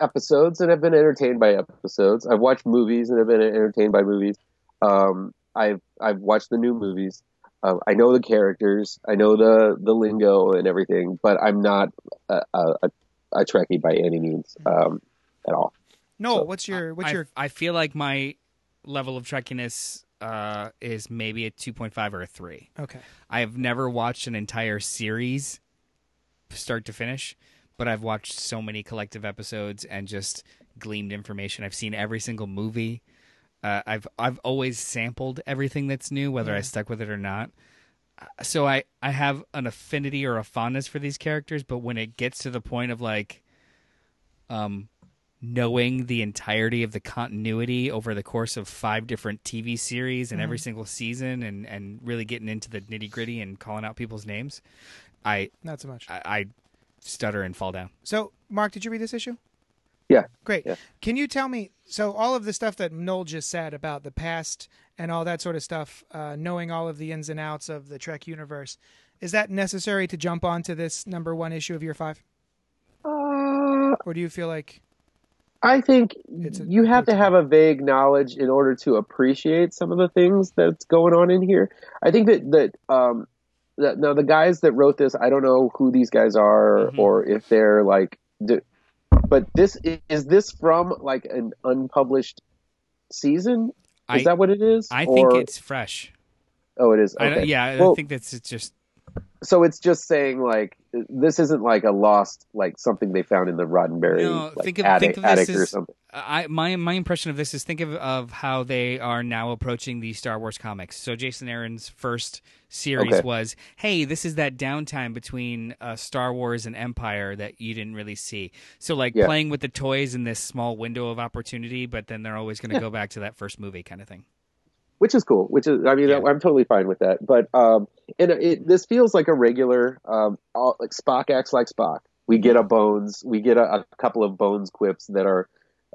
S3: episodes and have been entertained by episodes. I've watched movies and have been entertained by movies. Um, I've I've watched the new movies. Uh, I know the characters. I know the the lingo and everything, but I'm not a, a, a, a Trekkie by any means um, at all.
S1: No,
S3: So,
S1: what's your what's
S2: I,
S1: your
S2: I feel like my level of Trekkiness uh, is maybe a two point five or a three.
S1: Okay.
S2: I have never watched an entire series, start to finish, but I've watched so many collective episodes and just gleaned information. I've seen every single movie. Uh, I've I've always sampled everything that's new, whether I stuck with it or not. Uh, So I I have an affinity or a fondness for these characters, but when it gets to the point of like, um, knowing the entirety of the continuity over the course of five different TV series and every single season, and and really getting into the nitty gritty and calling out people's names, I,
S1: not so much.
S2: I I stutter and fall down.
S1: So, Mark, did you read this issue?
S3: Yeah.
S1: Great.
S3: Yeah.
S1: Can you tell me so all of the stuff that Noel just said about the past and all that sort of stuff, uh, knowing all of the ins and outs of the Trek universe, is that necessary to jump onto this number one issue of year five,
S3: Uh,
S1: or do you feel like
S3: I think
S1: a-
S3: you have to have a vague knowledge in order to appreciate some of the things that's going on in here. I think that that um that now the guys that wrote this, I don't know who these guys are
S2: Mhm.
S3: or if they're like, but this is this from like an unpublished season? Is
S2: I-
S3: that what it is?
S2: I think it's fresh.
S3: oh, it is. Okay.
S2: don't, yeah, I think that's it's just
S3: so it's just saying like this isn't like a lost like something they found in the Roddenberry
S2: No,
S3: like,
S2: think of-
S3: attic,
S2: think of this
S3: attic or
S2: as-
S3: something.
S2: I my my impression of this is think of of how they are now approaching the Star Wars comics. So Jason Aaron's first series
S3: Okay.
S2: was, "Hey, this is that downtime between uh, Star Wars and Empire that you didn't really see." So like
S3: Yeah.
S2: playing with the toys in this small window of opportunity, but then they're always going to go back to that first movie kind of thing.
S3: Which is cool. Which is, I mean,
S2: Yeah.
S3: I'm totally fine with that. But um, and it, this feels like a regular, um, all, like Spock acts like Spock. We get a Bones, we get a, a couple of Bones quips that are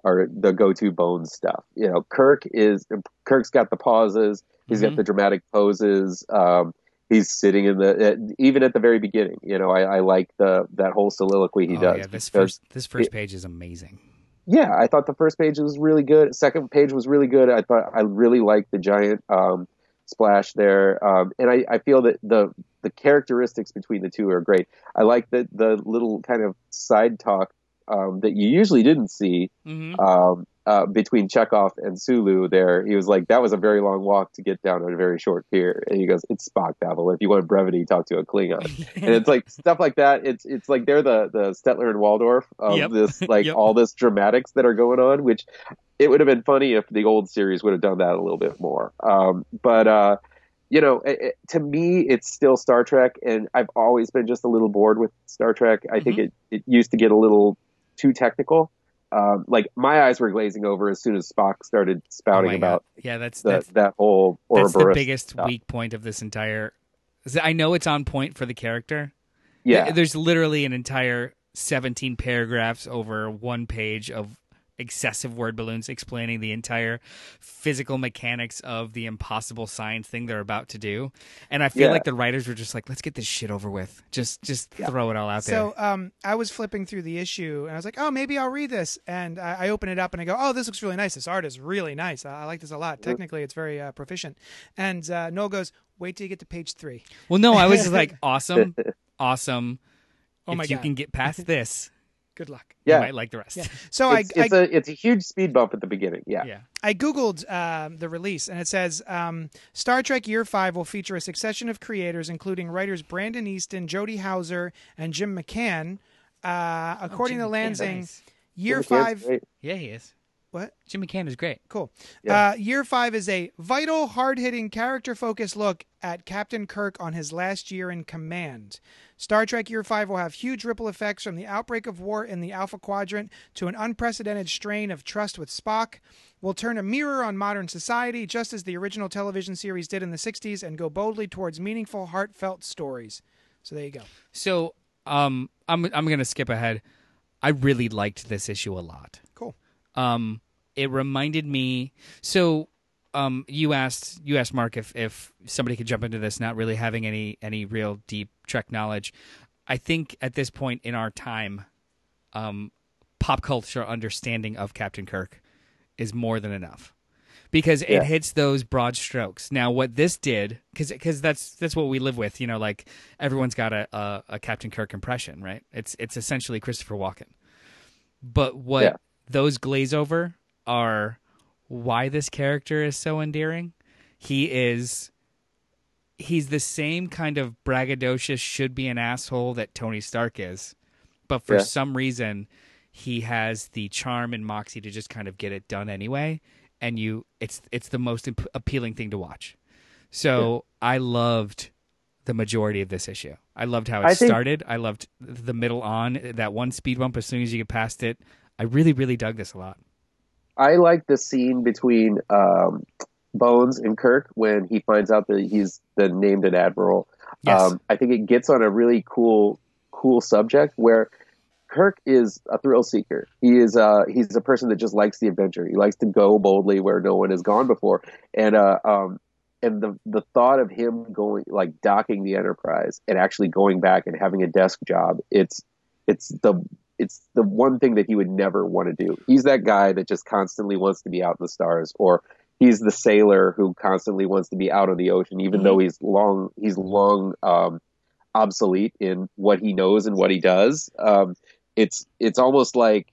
S3: are the go-to Bones stuff. You know, Kirk is Kirk's got the pauses. He's
S2: Mhm.
S3: got the dramatic poses. Um, he's sitting in the uh, even at the very beginning. You know, I, I like the that whole soliloquy he
S2: oh,
S3: does.
S2: yeah, this first this first page is amazing.
S3: Yeah, I thought the first page was really good. Second page was really good. I thought I really liked the giant um, splash there, um, and I, I feel that the the characteristics between the two are great. I like the the little kind of side talk um, that you usually didn't see
S2: hmm
S3: um, uh, between Chekov and Sulu. There, he was like, "That was a very long walk to get down on a very short pier," and he goes, "It's Spock, Babel. If you want brevity, talk to a Klingon." and it's like stuff like that. It's it's like they're the the Statler and Waldorf of
S2: Yep.
S3: this like
S2: Yep.
S3: all this dramatics that are going on, which it would have been funny if the old series would have done that a little bit more. Um, but uh, you know, it, it- to me, it's still Star Trek, and I've always been just a little bored with Star Trek. I think
S2: Mhm.
S3: it it used to get a little too technical. Um, like my eyes were glazing over as soon as Spock started
S2: Oh
S3: spouting
S2: my
S3: about
S2: God. yeah, that's
S3: the,
S2: that's
S3: that whole
S2: that's the biggest
S3: stuff.
S2: weak point of this entire. I know it's on point for the character.
S3: Yeah,
S2: There's literally an entire 17 paragraphs over one page of excessive word balloons explaining the entire physical mechanics of the impossible science thing they're about to do. And I feel
S3: Yeah.
S2: like the writers were just like, let's get this shit over with. Just just throw it all out there.
S1: So um, I was flipping through the issue and I was like, oh, maybe I'll read this. And I, I open it up and I go, oh, this looks really nice. This art is really nice. I, I like this a lot. Technically, it's very uh, proficient. And uh, Noel goes, wait till you get to page three.
S2: well, no, I was just like, awesome, awesome.
S1: Oh
S2: if
S1: my
S2: you
S1: God.
S2: can get past this,
S1: Good luck.
S2: you
S3: yeah.
S2: might like the rest.
S1: Yeah. So I,
S3: it's, it's
S1: I,
S3: a it's a huge speed bump at the beginning. Yeah,
S2: yeah.
S1: I googled um, the release, and it says um, Star Trek Year Five will feature a succession of creators, including writers Brandon Easton, Jody Houser, and Jim McCann. Uh, according
S2: Jim
S1: to
S2: McCann,
S1: Lanzing,
S2: nice.
S1: Year
S3: Jim
S1: Five.
S2: Yeah, he is.
S1: What?
S2: Jimmy McCann is great.
S1: Cool.
S3: Yeah.
S1: Uh, year five is a vital, hard hitting, character focused look at Captain Kirk on his last year in command. Star Trek Year 5 will have huge ripple effects from the outbreak of war in the Alpha Quadrant to an unprecedented strain of trust with Spock. Will turn a mirror on modern society, just as the original television series did in the 60s, and go boldly towards meaningful, heartfelt stories. So there you go.
S2: So, um, I'm I'm gonna skip ahead. I really liked this issue a lot.
S1: Cool.
S2: Um, it reminded me. So, um, you asked you asked Mark if if somebody could jump into this, not really having any any real deep Trek knowledge. I think at this point in our time, um, pop culture understanding of Captain Kirk is more than enough because it
S3: Yeah.
S2: hits those broad strokes. Now, what this did, because that's that's what we live with, you know, like everyone's got a, a, a Captain Kirk impression, right? It's it's essentially Christopher Walken. But what
S3: Yeah.
S2: those glaze over are why this character is so endearing. He is he's the same kind of braggadocious should be an asshole that Tony Stark is. But for
S3: Yeah.
S2: some reason he has the charm and moxie to just kind of get it done anyway and you it's it's the most imp- appealing thing to watch. So I loved the majority of this issue. I loved how it
S3: I think-
S2: started. I loved the middle on that one speed bump as soon as you get past it. I really really dug this a lot.
S3: I like the scene between um, Bones and Kirk when he finds out that he's the named an admiral.
S2: Yes.
S3: Um, I think it gets on a really cool, cool subject where Kirk is a thrill seeker. He is uh, he's a person that just likes the adventure. He likes to go boldly where no one has gone before, and uh, um, and the the thought of him going like docking the Enterprise and actually going back and having a desk job. It's it's the it's the one thing that he would never want to do. He's that guy that just constantly wants to be out in the stars, or he's the sailor who constantly wants to be out on the ocean, even
S2: Mhm.
S3: though he's long he's long um, obsolete in what he knows and what he does. Um, it's it's almost like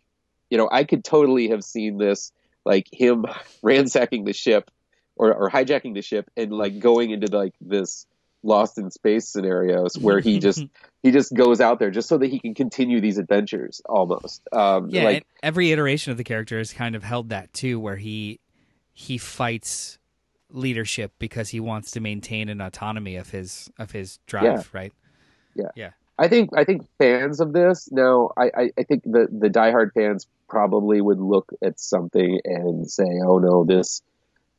S3: you know I could totally have seen this like him ransacking the ship or, or hijacking the ship and like going into like this lost in space scenarios where he just he just goes out there just so that he can continue these adventures almost um
S2: Yeah,
S3: like
S2: and every iteration of the character has kind of held that too, where he he fights leadership because he wants to maintain an autonomy of his of his drive,
S3: Yeah.
S2: right?
S3: Yeah.
S2: yeah,
S3: I think I think fans of this now I, I, I think the the diehard fans probably would look at something and say, oh no, this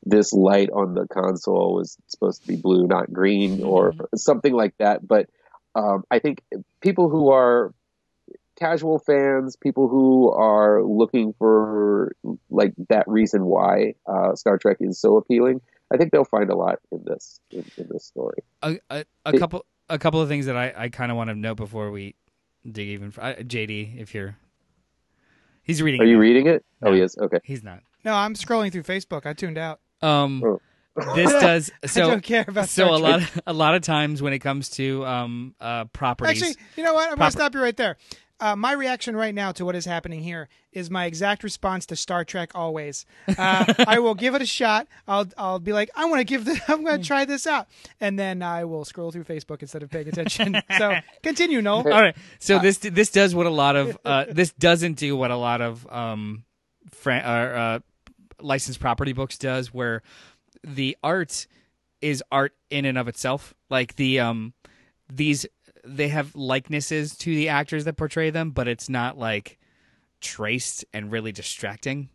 S3: this light on the console was supposed to be blue, not green, or something like that. But um, I think people who are casual fans, people who are looking for like that reason why uh, Star Trek is so appealing, I think they'll find a lot in this in, in this story.
S2: A, a, a
S3: It-
S2: couple a couple of things that I, I kind of want to note before we dig even. Uh, JD, if you're, he's reading.
S3: Are
S2: it
S3: you
S2: now.
S3: reading it? Oh,
S2: No.
S3: he is. Okay.
S2: He's not.
S1: No, I'm scrolling through Facebook. I tuned out.
S2: Um,
S3: Oh.
S2: this does so.
S1: I don't care about
S2: so
S1: Star
S2: a lot of, a lot of times when it comes to um uh properties
S1: Actually, you know what? I'm going
S2: Proper-
S1: to stop you right there. Uh, my reaction right now to what is happening here is my exact response to Star Trek. Always, uh, I will give it a shot. I'll I'll be like, I want to give the, I'm going to try this out, and then I will scroll through Facebook instead of paying attention. so continue, Noel.
S2: All right. So this this does what a lot of uh, this doesn't do what a lot of um, fran- uh, uh, licensed property books does, where the art is art in and of itself. Like the um, these they have likenesses to the actors that portray them, but it's not like traced and really distracting.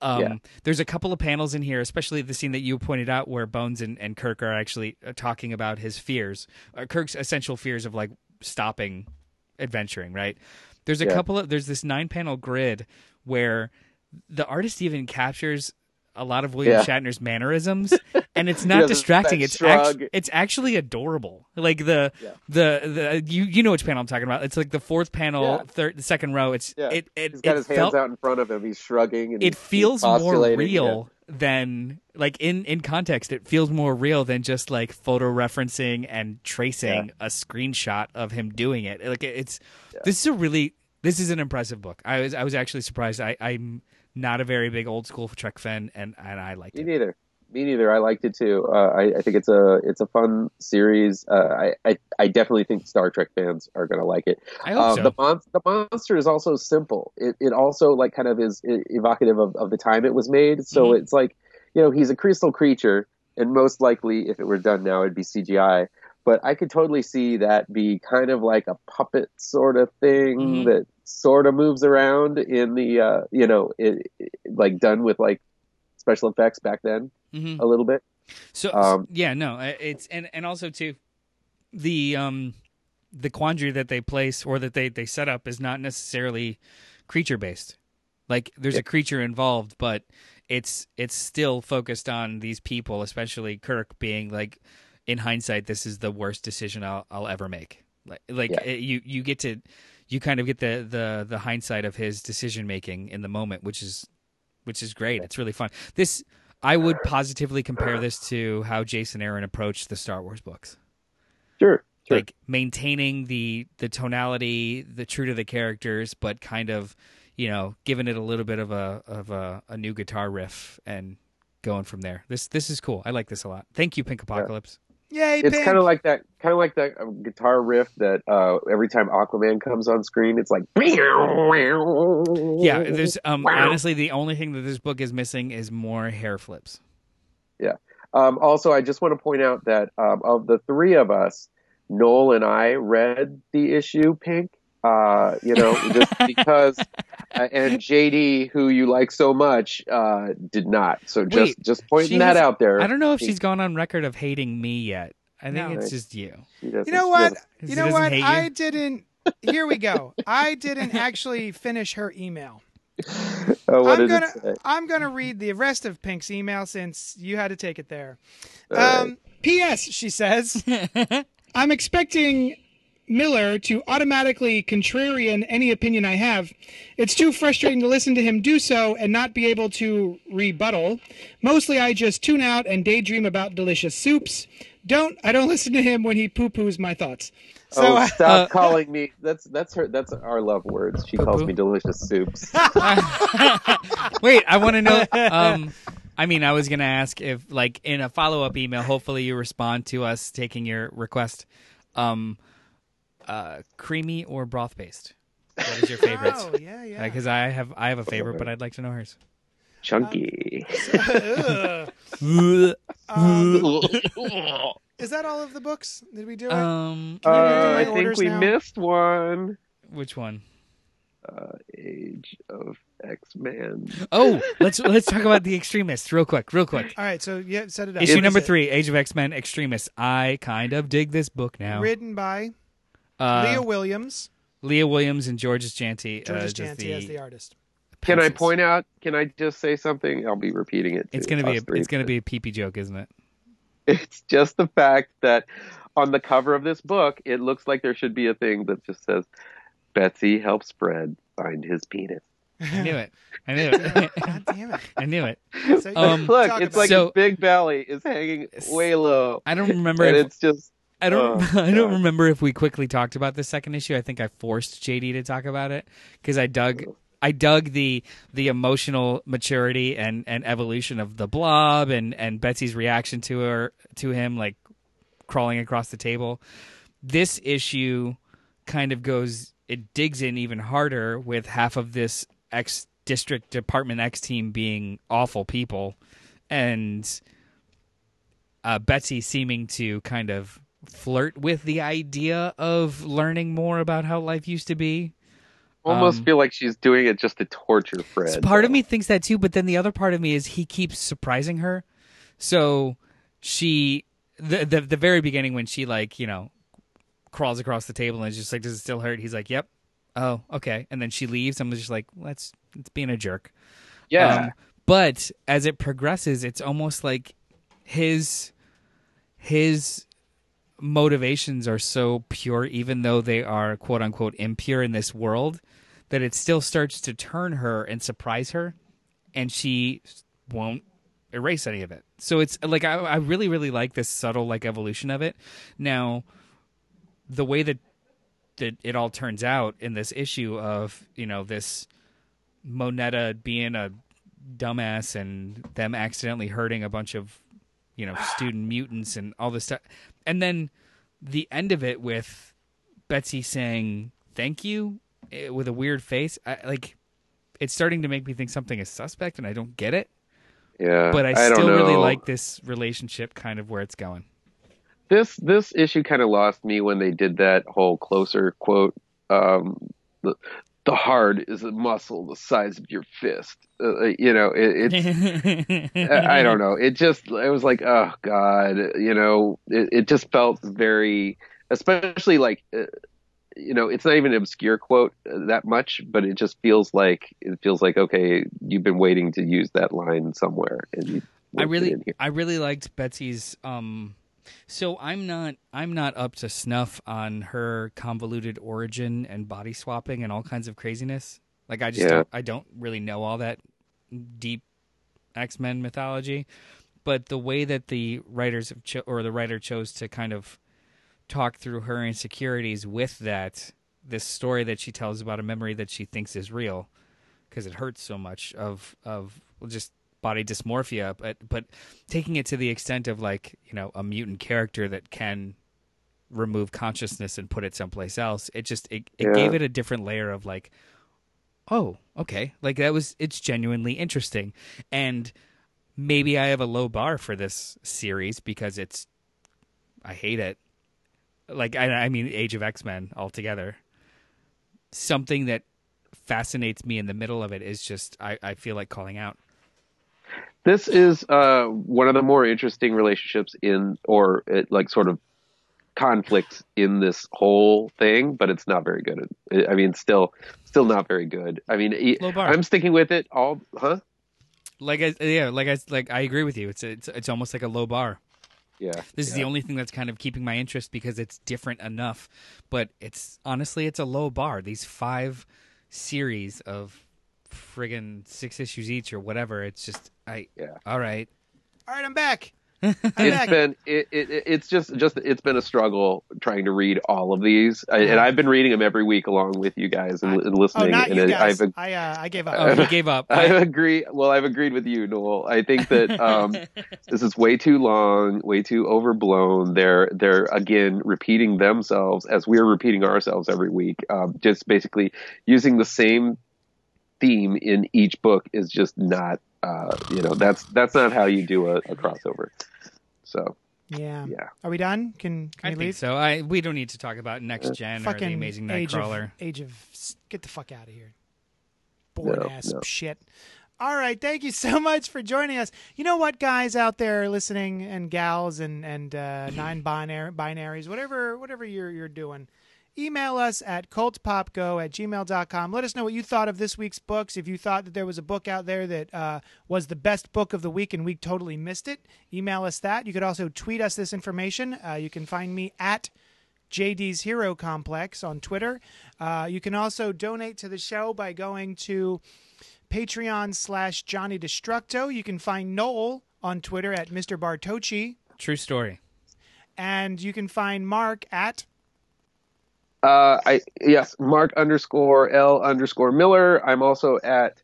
S2: Um,
S3: Yeah.
S2: There's a couple of panels in here, especially the scene that you pointed out where Bones and, and Kirk are actually uh, talking about his fears, uh, Kirk's essential fears of like stopping adventuring, right? There's a
S3: Yeah.
S2: couple of, there's this nine panel grid where the artist even captures a lot of William
S3: Yeah.
S2: Shatner's mannerisms, and it's not distracting. It's act- it's actually adorable. Like the
S3: Yeah.
S2: the the you you know which panel I'm talking about. It's like the fourth panel,
S3: Yeah.
S2: third, the second row. It's it it
S3: He's got
S2: it
S3: his
S2: felt,
S3: hands out in front of him. He's shrugging. And
S2: It feels more real than like in in context. It feels more real than just like photo referencing and tracing a screenshot of him doing it. Like it- it's this is a really this is an impressive book. I was I was actually surprised. I I'm not a very big old school Trek fan, and and I liked
S3: Me
S2: it.
S3: Me neither. Me neither. I liked it too. Uh, I, I think it's a it's a fun series. Uh, I, I I definitely think Star Trek fans are going to like it.
S2: I hope
S3: Um,
S2: so.
S3: The mon- the monster is also simple. It it also like kind of is evocative of, of the time it was made. So
S2: Mhm.
S3: it's like you know he's a crystal creature, and most likely if it were done now it'd be CGI. But I could totally see that be kind of like a puppet sort of thing
S2: Mhm.
S3: that sort of moves around in the uh, you know it, it- like done with like special effects back then
S2: Mhm.
S3: a little bit.
S2: So
S3: Um,
S2: yeah, no, it's and and also too, the um, the quandary that they place or that they they set up is not necessarily creature based. Like there's a creature involved, but it's it's still focused on these people, especially Kirk being like, in hindsight, this is the worst decision I'll I'll ever make. Like like
S3: Yeah.
S2: it- you you get to you kind of get the the the hindsight of his decision making in the moment, which is which is great. It's really fun. This I would positively compare this to how Jason Aaron approached the Star Wars books.
S3: Sure, sure.
S2: Like maintaining the the tonality, the true to the characters, but kind of, you know, giving it a little bit of a of a, a new guitar riff and going from there. This this is cool. I like this a lot. Thank you, Pink Apocalypse.
S1: Yay,
S3: it's kind of like that kind of like that uh, guitar riff that uh, every time Aquaman comes on screen, it's like
S2: Yeah, there's um honestly the only thing that this book is missing is more hair flips. Yeah.
S3: Um, also, I just want to point out that um, of the three of us, Noel and I read the issue Pink. Uh, you know, just because, uh, and JD, who you like so much, uh, did not. So just
S2: Wait,
S3: just pointing that out there.
S2: I don't know if
S3: She-
S2: she's gone on record of hating me yet. I think
S1: No.
S2: it's just you.
S1: You know what?
S3: doesn't-
S2: She
S1: You know
S2: doesn't
S1: what?
S2: hate you?
S1: I didn't. Here we go. I didn't actually finish her email.
S3: Oh, what
S1: I'm
S3: did
S1: gonna
S3: it say?
S1: I'm gonna read the rest of Pink's email since you had to take it there.
S3: All right.
S1: Um, P.S. She says, I'm expecting Miller to automatically contrarian any opinion I have. It's too frustrating to listen to him do so and not be able to rebuttal. Mostly, I just tune out and daydream about delicious soups. Don't I don't listen to him when he poo poos my thoughts. So
S3: oh,
S1: uh,
S3: stop calling me. That's that's her. That's our love words. She calls
S2: Poo-poo?
S3: me delicious soups.
S2: Wait, I want to know. Um, I mean, I was gonna ask if, like, in a follow up email, hopefully you respond to us taking your request. Um, uh, creamy or broth based? What is your favorite?
S1: Oh yeah, yeah.
S2: Because I have I have a favorite, but I'd like to know hers.
S3: Chunky.
S1: Ugh. Um, is that all of the books? Did we do it?
S2: Um,
S3: Uh, I think we
S1: now?
S3: missed one.
S2: which one?
S3: Uh, Age of X Men.
S2: Oh, let's let's talk about the extremists real quick, real quick.
S1: all right, so yeah, set it up.
S2: Issue
S1: What
S2: number
S1: it?
S2: three, Age of X Men Extremists. I kind of dig this book now.
S1: written by
S2: Uh,
S1: Leah Williams,
S2: Leah Williams and Georges Jeanty.
S1: Georges
S2: uh, just
S1: Jeanty as the artist.
S3: Can I point out? Can I just say something? I'll be repeating it.
S2: It's gonna be a,
S3: us
S2: it's gonna be a pee pee joke, isn't it?
S3: It's just the fact that on the cover of this book, it looks like there should be a thing that just says, "Betsy helps Fred find his penis."
S2: I knew it. I knew it.
S1: God damn it!
S2: I knew it.
S1: So,
S2: Um,
S3: Look, it's like
S1: it.
S2: So-
S3: his big belly is hanging way low.
S2: I don't remember.
S3: and
S2: If,
S3: it's just
S2: I don't.
S3: oh,
S2: I don't remember if we quickly talked about the second issue. I think I forced JD to talk about it because I dug. I dug the the emotional maturity and, and evolution of the blob and, and Betsy's reaction to her to him like crawling across the table. This issue kind of goes it digs in even harder with half of this X district department X team being awful people and uh, Betsy seeming to kind of flirt with the idea of learning more about how life used to be.
S3: almost
S2: Um,
S3: feel like she's doing it just to torture Fred.
S2: So part of me thinks that too, but then the other part of me is he keeps surprising her. So she, the the, the very beginning when she like you know crawls across the table and is just like, "Does it still hurt?" He's like, "Yep." Oh, okay. And then she leaves. I'm just like, "Let's it's being a jerk."
S3: yeah,
S2: Um, but as it progresses, it's almost like his his motivations are so pure, even though they are quote unquote impure in this world, that it still starts to turn her and surprise her, and she won't erase any of it. So it's like I, I really really like this subtle like evolution of it. Now, the way that that it all turns out in this issue of you know this Moneta being a dumbass and them accidentally hurting a bunch of you know student mutants and all this stuff and then the end of it with Betsy saying thank you eh, with a weird face I, like it's starting to make me think something is suspect and I don't get it
S3: yeah.
S2: but I,
S3: don't
S2: still really like this relationship kind of where it's going
S3: this this issue kind of lost me when they did that whole closer quote um the the heart is a muscle the size of your fist uh, you know it, it's I I don't know it just it was like oh god you know it, it just felt very especially like uh, you know it's not even an obscure quote uh, that much but it just feels like it feels like okay you've been waiting to use that line somewhere and you
S2: I really. I really liked Betsy's um so I'm not I'm not up to snuff on her convoluted origin and body swapping and all kinds of craziness. Like I just
S3: Yeah.
S2: don't I don't really know all that deep X-Men mythology, but the way that the writers have cho- or the writer chose to kind of talk through her insecurities with that this story that she tells about a memory that she thinks is real because it hurts so much of of well, just body dysmorphia but but taking it to the extent of like you know a mutant character that can remove consciousness and put it someplace else it just it, it
S3: Yeah.
S2: gave it a different layer of like oh okay. Like that was it's genuinely interesting. And maybe i have a low bar for this series because it's i hate it. Like i, I mean age of x-men altogether. Something that fascinates me in the middle of it is just i, I feel like calling out
S3: this is uh, one of the more interesting relationships in or it, like sort of conflicts in this whole thing but it's not very good. I mean still still not very good. I mean i'm sticking with it all huh?
S2: Like I, yeah like i like i agree with you. It's it's it's almost like a low bar.
S3: Yeah.
S2: This is the only thing that's kind of keeping my interest because it's different enough but it's honestly it's a low bar. These five series of friggin' six issues each or whatever it's just i
S3: Yeah.
S2: all right
S1: All right, I'm back. I'm
S3: it's
S1: back.
S3: been it, it, it's just just it's been a struggle trying to read all of these I, and i've been reading them every week along with you guys and, and
S1: Oh,
S3: listening
S1: not
S3: and
S1: you
S3: it-
S1: guys.
S3: i've
S1: I uh, I gave up.
S2: oh he gave up
S3: I agree. Well, I've agreed with you, Noel. I think that um, this is way too long, way too overblown. They're they're again repeating themselves as we're repeating ourselves every week. Um, just basically using the same theme in each book is just not. Uh, you know, that's that's not how you do a, a crossover. So
S1: yeah.
S3: yeah,
S1: Are we done? Can can
S2: I
S1: we
S2: think
S1: leave?
S2: so. I we don't need to talk about next gen or the
S1: Fucking
S2: Amazing
S1: age of,
S2: Nightcrawler.
S1: age of get the fuck out of here. Boring
S3: No,
S1: ass
S3: no.
S1: shit. All right, thank you so much for joining us. You know what, guys out there listening, and gals, and and uh, nine binary binaries, whatever whatever you're you're doing, email us at cultpopgo at gmail.com. Let us know what you thought of this week's books. If you thought that there was a book out there that uh, was the best book of the week and we totally missed it, email us that. You could also tweet us this information. Uh, you can find me at JD's Hero Complex on Twitter. Uh, you can also donate to the show by going to Patreon slash Johnny Destructo. You can find Noel on Twitter at Mr. Bartocci.
S2: True story.
S1: And you can find Mark at
S3: Uh, I yes, Mark underscore L underscore Miller. I'm also at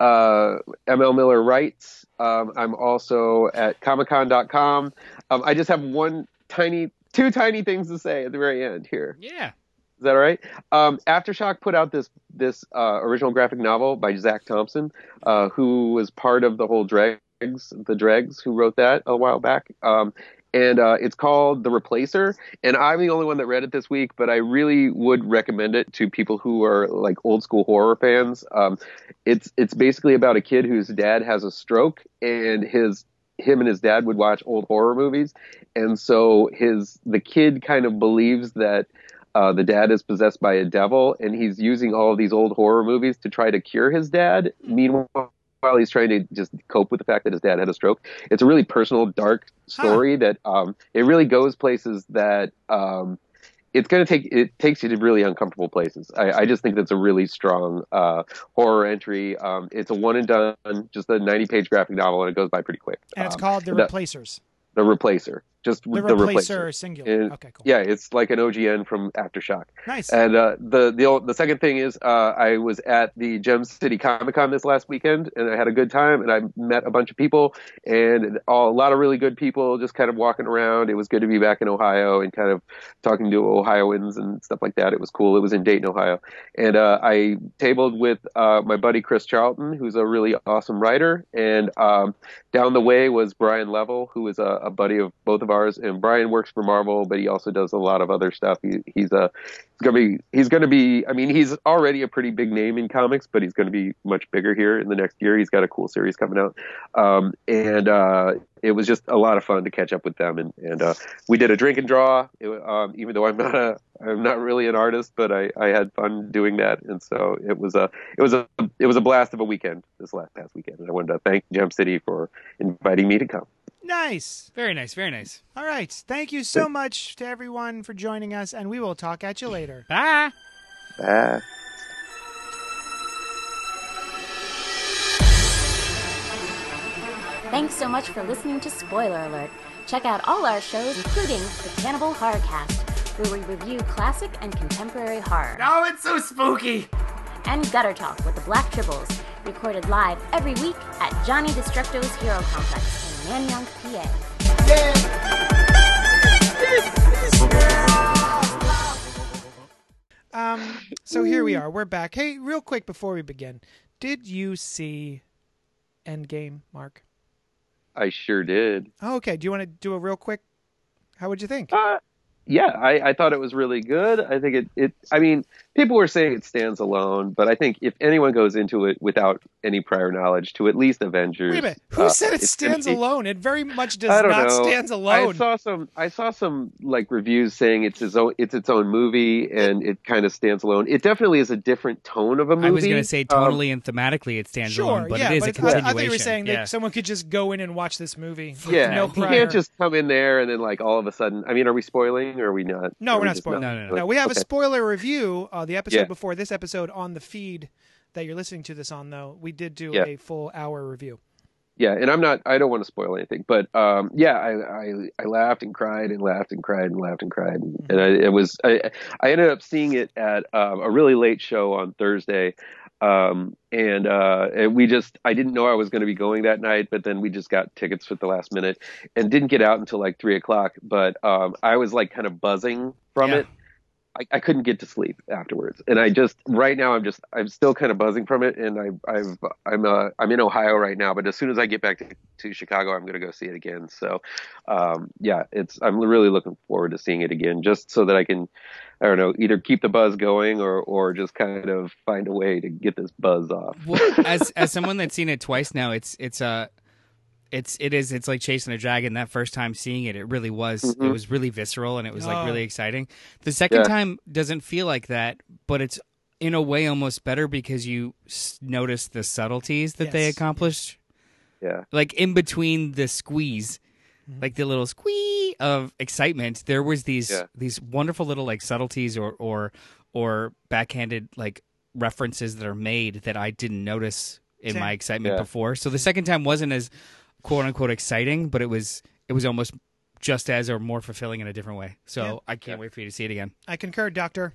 S3: uh, ML Miller Writes. Um, I'm also at comicon.com. Um, I just have one tiny, two tiny things to say at the very end here.
S2: Yeah.
S3: Is that all right? Um, Aftershock put out this this uh, original graphic novel by Zac Thompson, uh, who was part of the whole Dregs, the Dregs, who wrote that a while back. Um, and uh, it's called The Replacer. And I'm the only one that read it this week, but I really would recommend it to people who are like old school horror fans. Um, it's it's basically about a kid whose dad has a stroke, and his him and his dad would watch old horror movies, and so his the kid kind of believes that. Uh, the dad is possessed by a devil, and he's using all of these old horror movies to try to cure his dad. Meanwhile, while he's trying to just cope with the fact that his dad had a stroke. It's a really personal, dark story that um, it really goes places that um, it's going to take. It takes you to really uncomfortable places. I, I just think that's a really strong uh, horror entry. Um, it's a one and done, just a ninety-page graphic novel, and it goes by pretty quick.
S1: and it's
S3: Um,
S1: called The
S3: the-
S1: Replacers.
S3: the Replacer. Just
S1: The
S3: the,
S1: Replacer, singular.
S3: And-
S1: okay, cool.
S3: Yeah, it's like an OGN from Aftershock.
S1: Nice.
S3: And uh, the the old- the second thing is, uh, I was at the Gem City Comic Con this last weekend, and I had a good time, and I met a bunch of people, and all, a lot of really good people, just kind of walking around. It was good to be back in Ohio and kind of talking to Ohioans and stuff like that. It was cool. It was in Dayton, Ohio, and uh, I tabled with uh, my buddy Chris Charlton, who's a really awesome writer, and um, down the way was Brian Level, who is a, a buddy of both of ours, and Brian works for Marvel, but he also does a lot of other stuff. He, he's a he's gonna be he's gonna be. I mean, he's already a pretty big name in comics, but he's gonna be much bigger here in the next year. He's got a cool series coming out, um, and uh, it was just a lot of fun to catch up with them. And, and uh, we did a drink and draw. It, um, even though I'm not a I'm not really an artist, but I, I had fun doing that, and so it was a it was a it was a blast of a weekend this last past weekend. And I wanted to thank Gem City for inviting me to come.
S1: Nice.
S2: Very nice. Very nice.
S1: All right. Thank you so much to everyone for joining us, and we will talk at you later.
S2: Bye.
S3: Bye.
S4: Thanks so much for listening to Spoiler Alert. Check out all our shows, including the Cannibal Horror Cast, where we review classic and contemporary horror,
S2: Oh, it's so spooky.
S4: and Gutter Talk with the Black Tribbles, recorded live every week at Johnny Destructo's Hero Complex in Manayunk, PA.
S1: Um, so here we are. We're back. Hey, real quick before we begin, did you see Endgame, Mark?
S3: I sure did.
S1: Oh, okay. Do you want to do a real quick? How would you think?
S3: Uh, yeah, I, I thought it was really good. I think it, it. I mean, people were saying it stands alone, but I think if anyone goes into it without any prior knowledge to at least Avengers,
S1: Wait a minute. Who
S3: uh,
S1: said it stands
S3: be-
S1: alone? It very much does
S3: I don't
S1: not
S3: know.
S1: stands
S3: I
S1: alone.
S3: saw some. I saw some like reviews saying it's its own. It's its own movie, and it kind of stands alone. It definitely is a different tone of a movie.
S2: I was going to say
S3: Um,
S2: and thematically it stands
S1: sure,
S2: alone, but
S1: yeah,
S2: it is
S1: but
S2: a
S1: it's- I-
S2: continuation.
S1: I, thought you were saying
S2: yeah.
S1: that someone could just go in and watch this movie. with
S3: yeah,
S1: no
S3: you can't just come in there and then like all of a sudden. I mean, are we spoiling or are we not?
S1: No,
S3: Are
S1: we're
S3: we
S1: not
S3: just
S1: spoiling.
S2: No, no, no.
S1: No, we have a spoiler review. Uh, the episode
S3: Yeah.
S1: before this episode on the feed that you're listening to this on, though, we did do
S3: Yeah.
S1: a full hour review.
S3: yeah and i'm not i don't want to spoil anything but um yeah i i, I laughed and cried and laughed and cried and laughed and cried and, and I, it was i i ended up seeing it at um, a really late show on thursday um and uh and we just i didn't know i was going to be going that night but then we just got tickets at the last minute and didn't get out until like three o'clock but um i was like kind of buzzing from
S2: Yeah.
S3: it I, I couldn't get to sleep afterwards, and I just right now I'm just I'm still kind of buzzing from it, and I I've I'm uh I'm in Ohio right now, but as soon as I get back to, to Chicago, I'm gonna go see it again. So, um, yeah, it's I'm really looking forward to seeing it again, just so that I can I don't know either keep the buzz going or or just kind of find a way to get this buzz off.
S2: well, as as someone that's seen it twice now, it's it's uh it's it is it's like chasing a dragon. That first time seeing it, it really was it
S3: Mhm.
S2: was really visceral and it was
S1: Oh.
S2: like really exciting. The second
S3: Yeah.
S2: time doesn't feel like that, but it's in a way almost better because you s- notice the subtleties that they
S1: Yes.
S2: accomplished,
S3: yeah,
S2: like in between the squeeze. like the little squee of excitement. There was these
S3: Yeah.
S2: these wonderful little like subtleties or or or backhanded like references that are made that I didn't notice in
S1: Same.
S2: my excitement
S3: Yeah.
S2: before. So the second time wasn't as quote unquote exciting, but it was it was almost just as or more fulfilling in a different way. So
S1: Yeah.
S2: I can't wait for you to see it again.
S1: I concur, Doctor.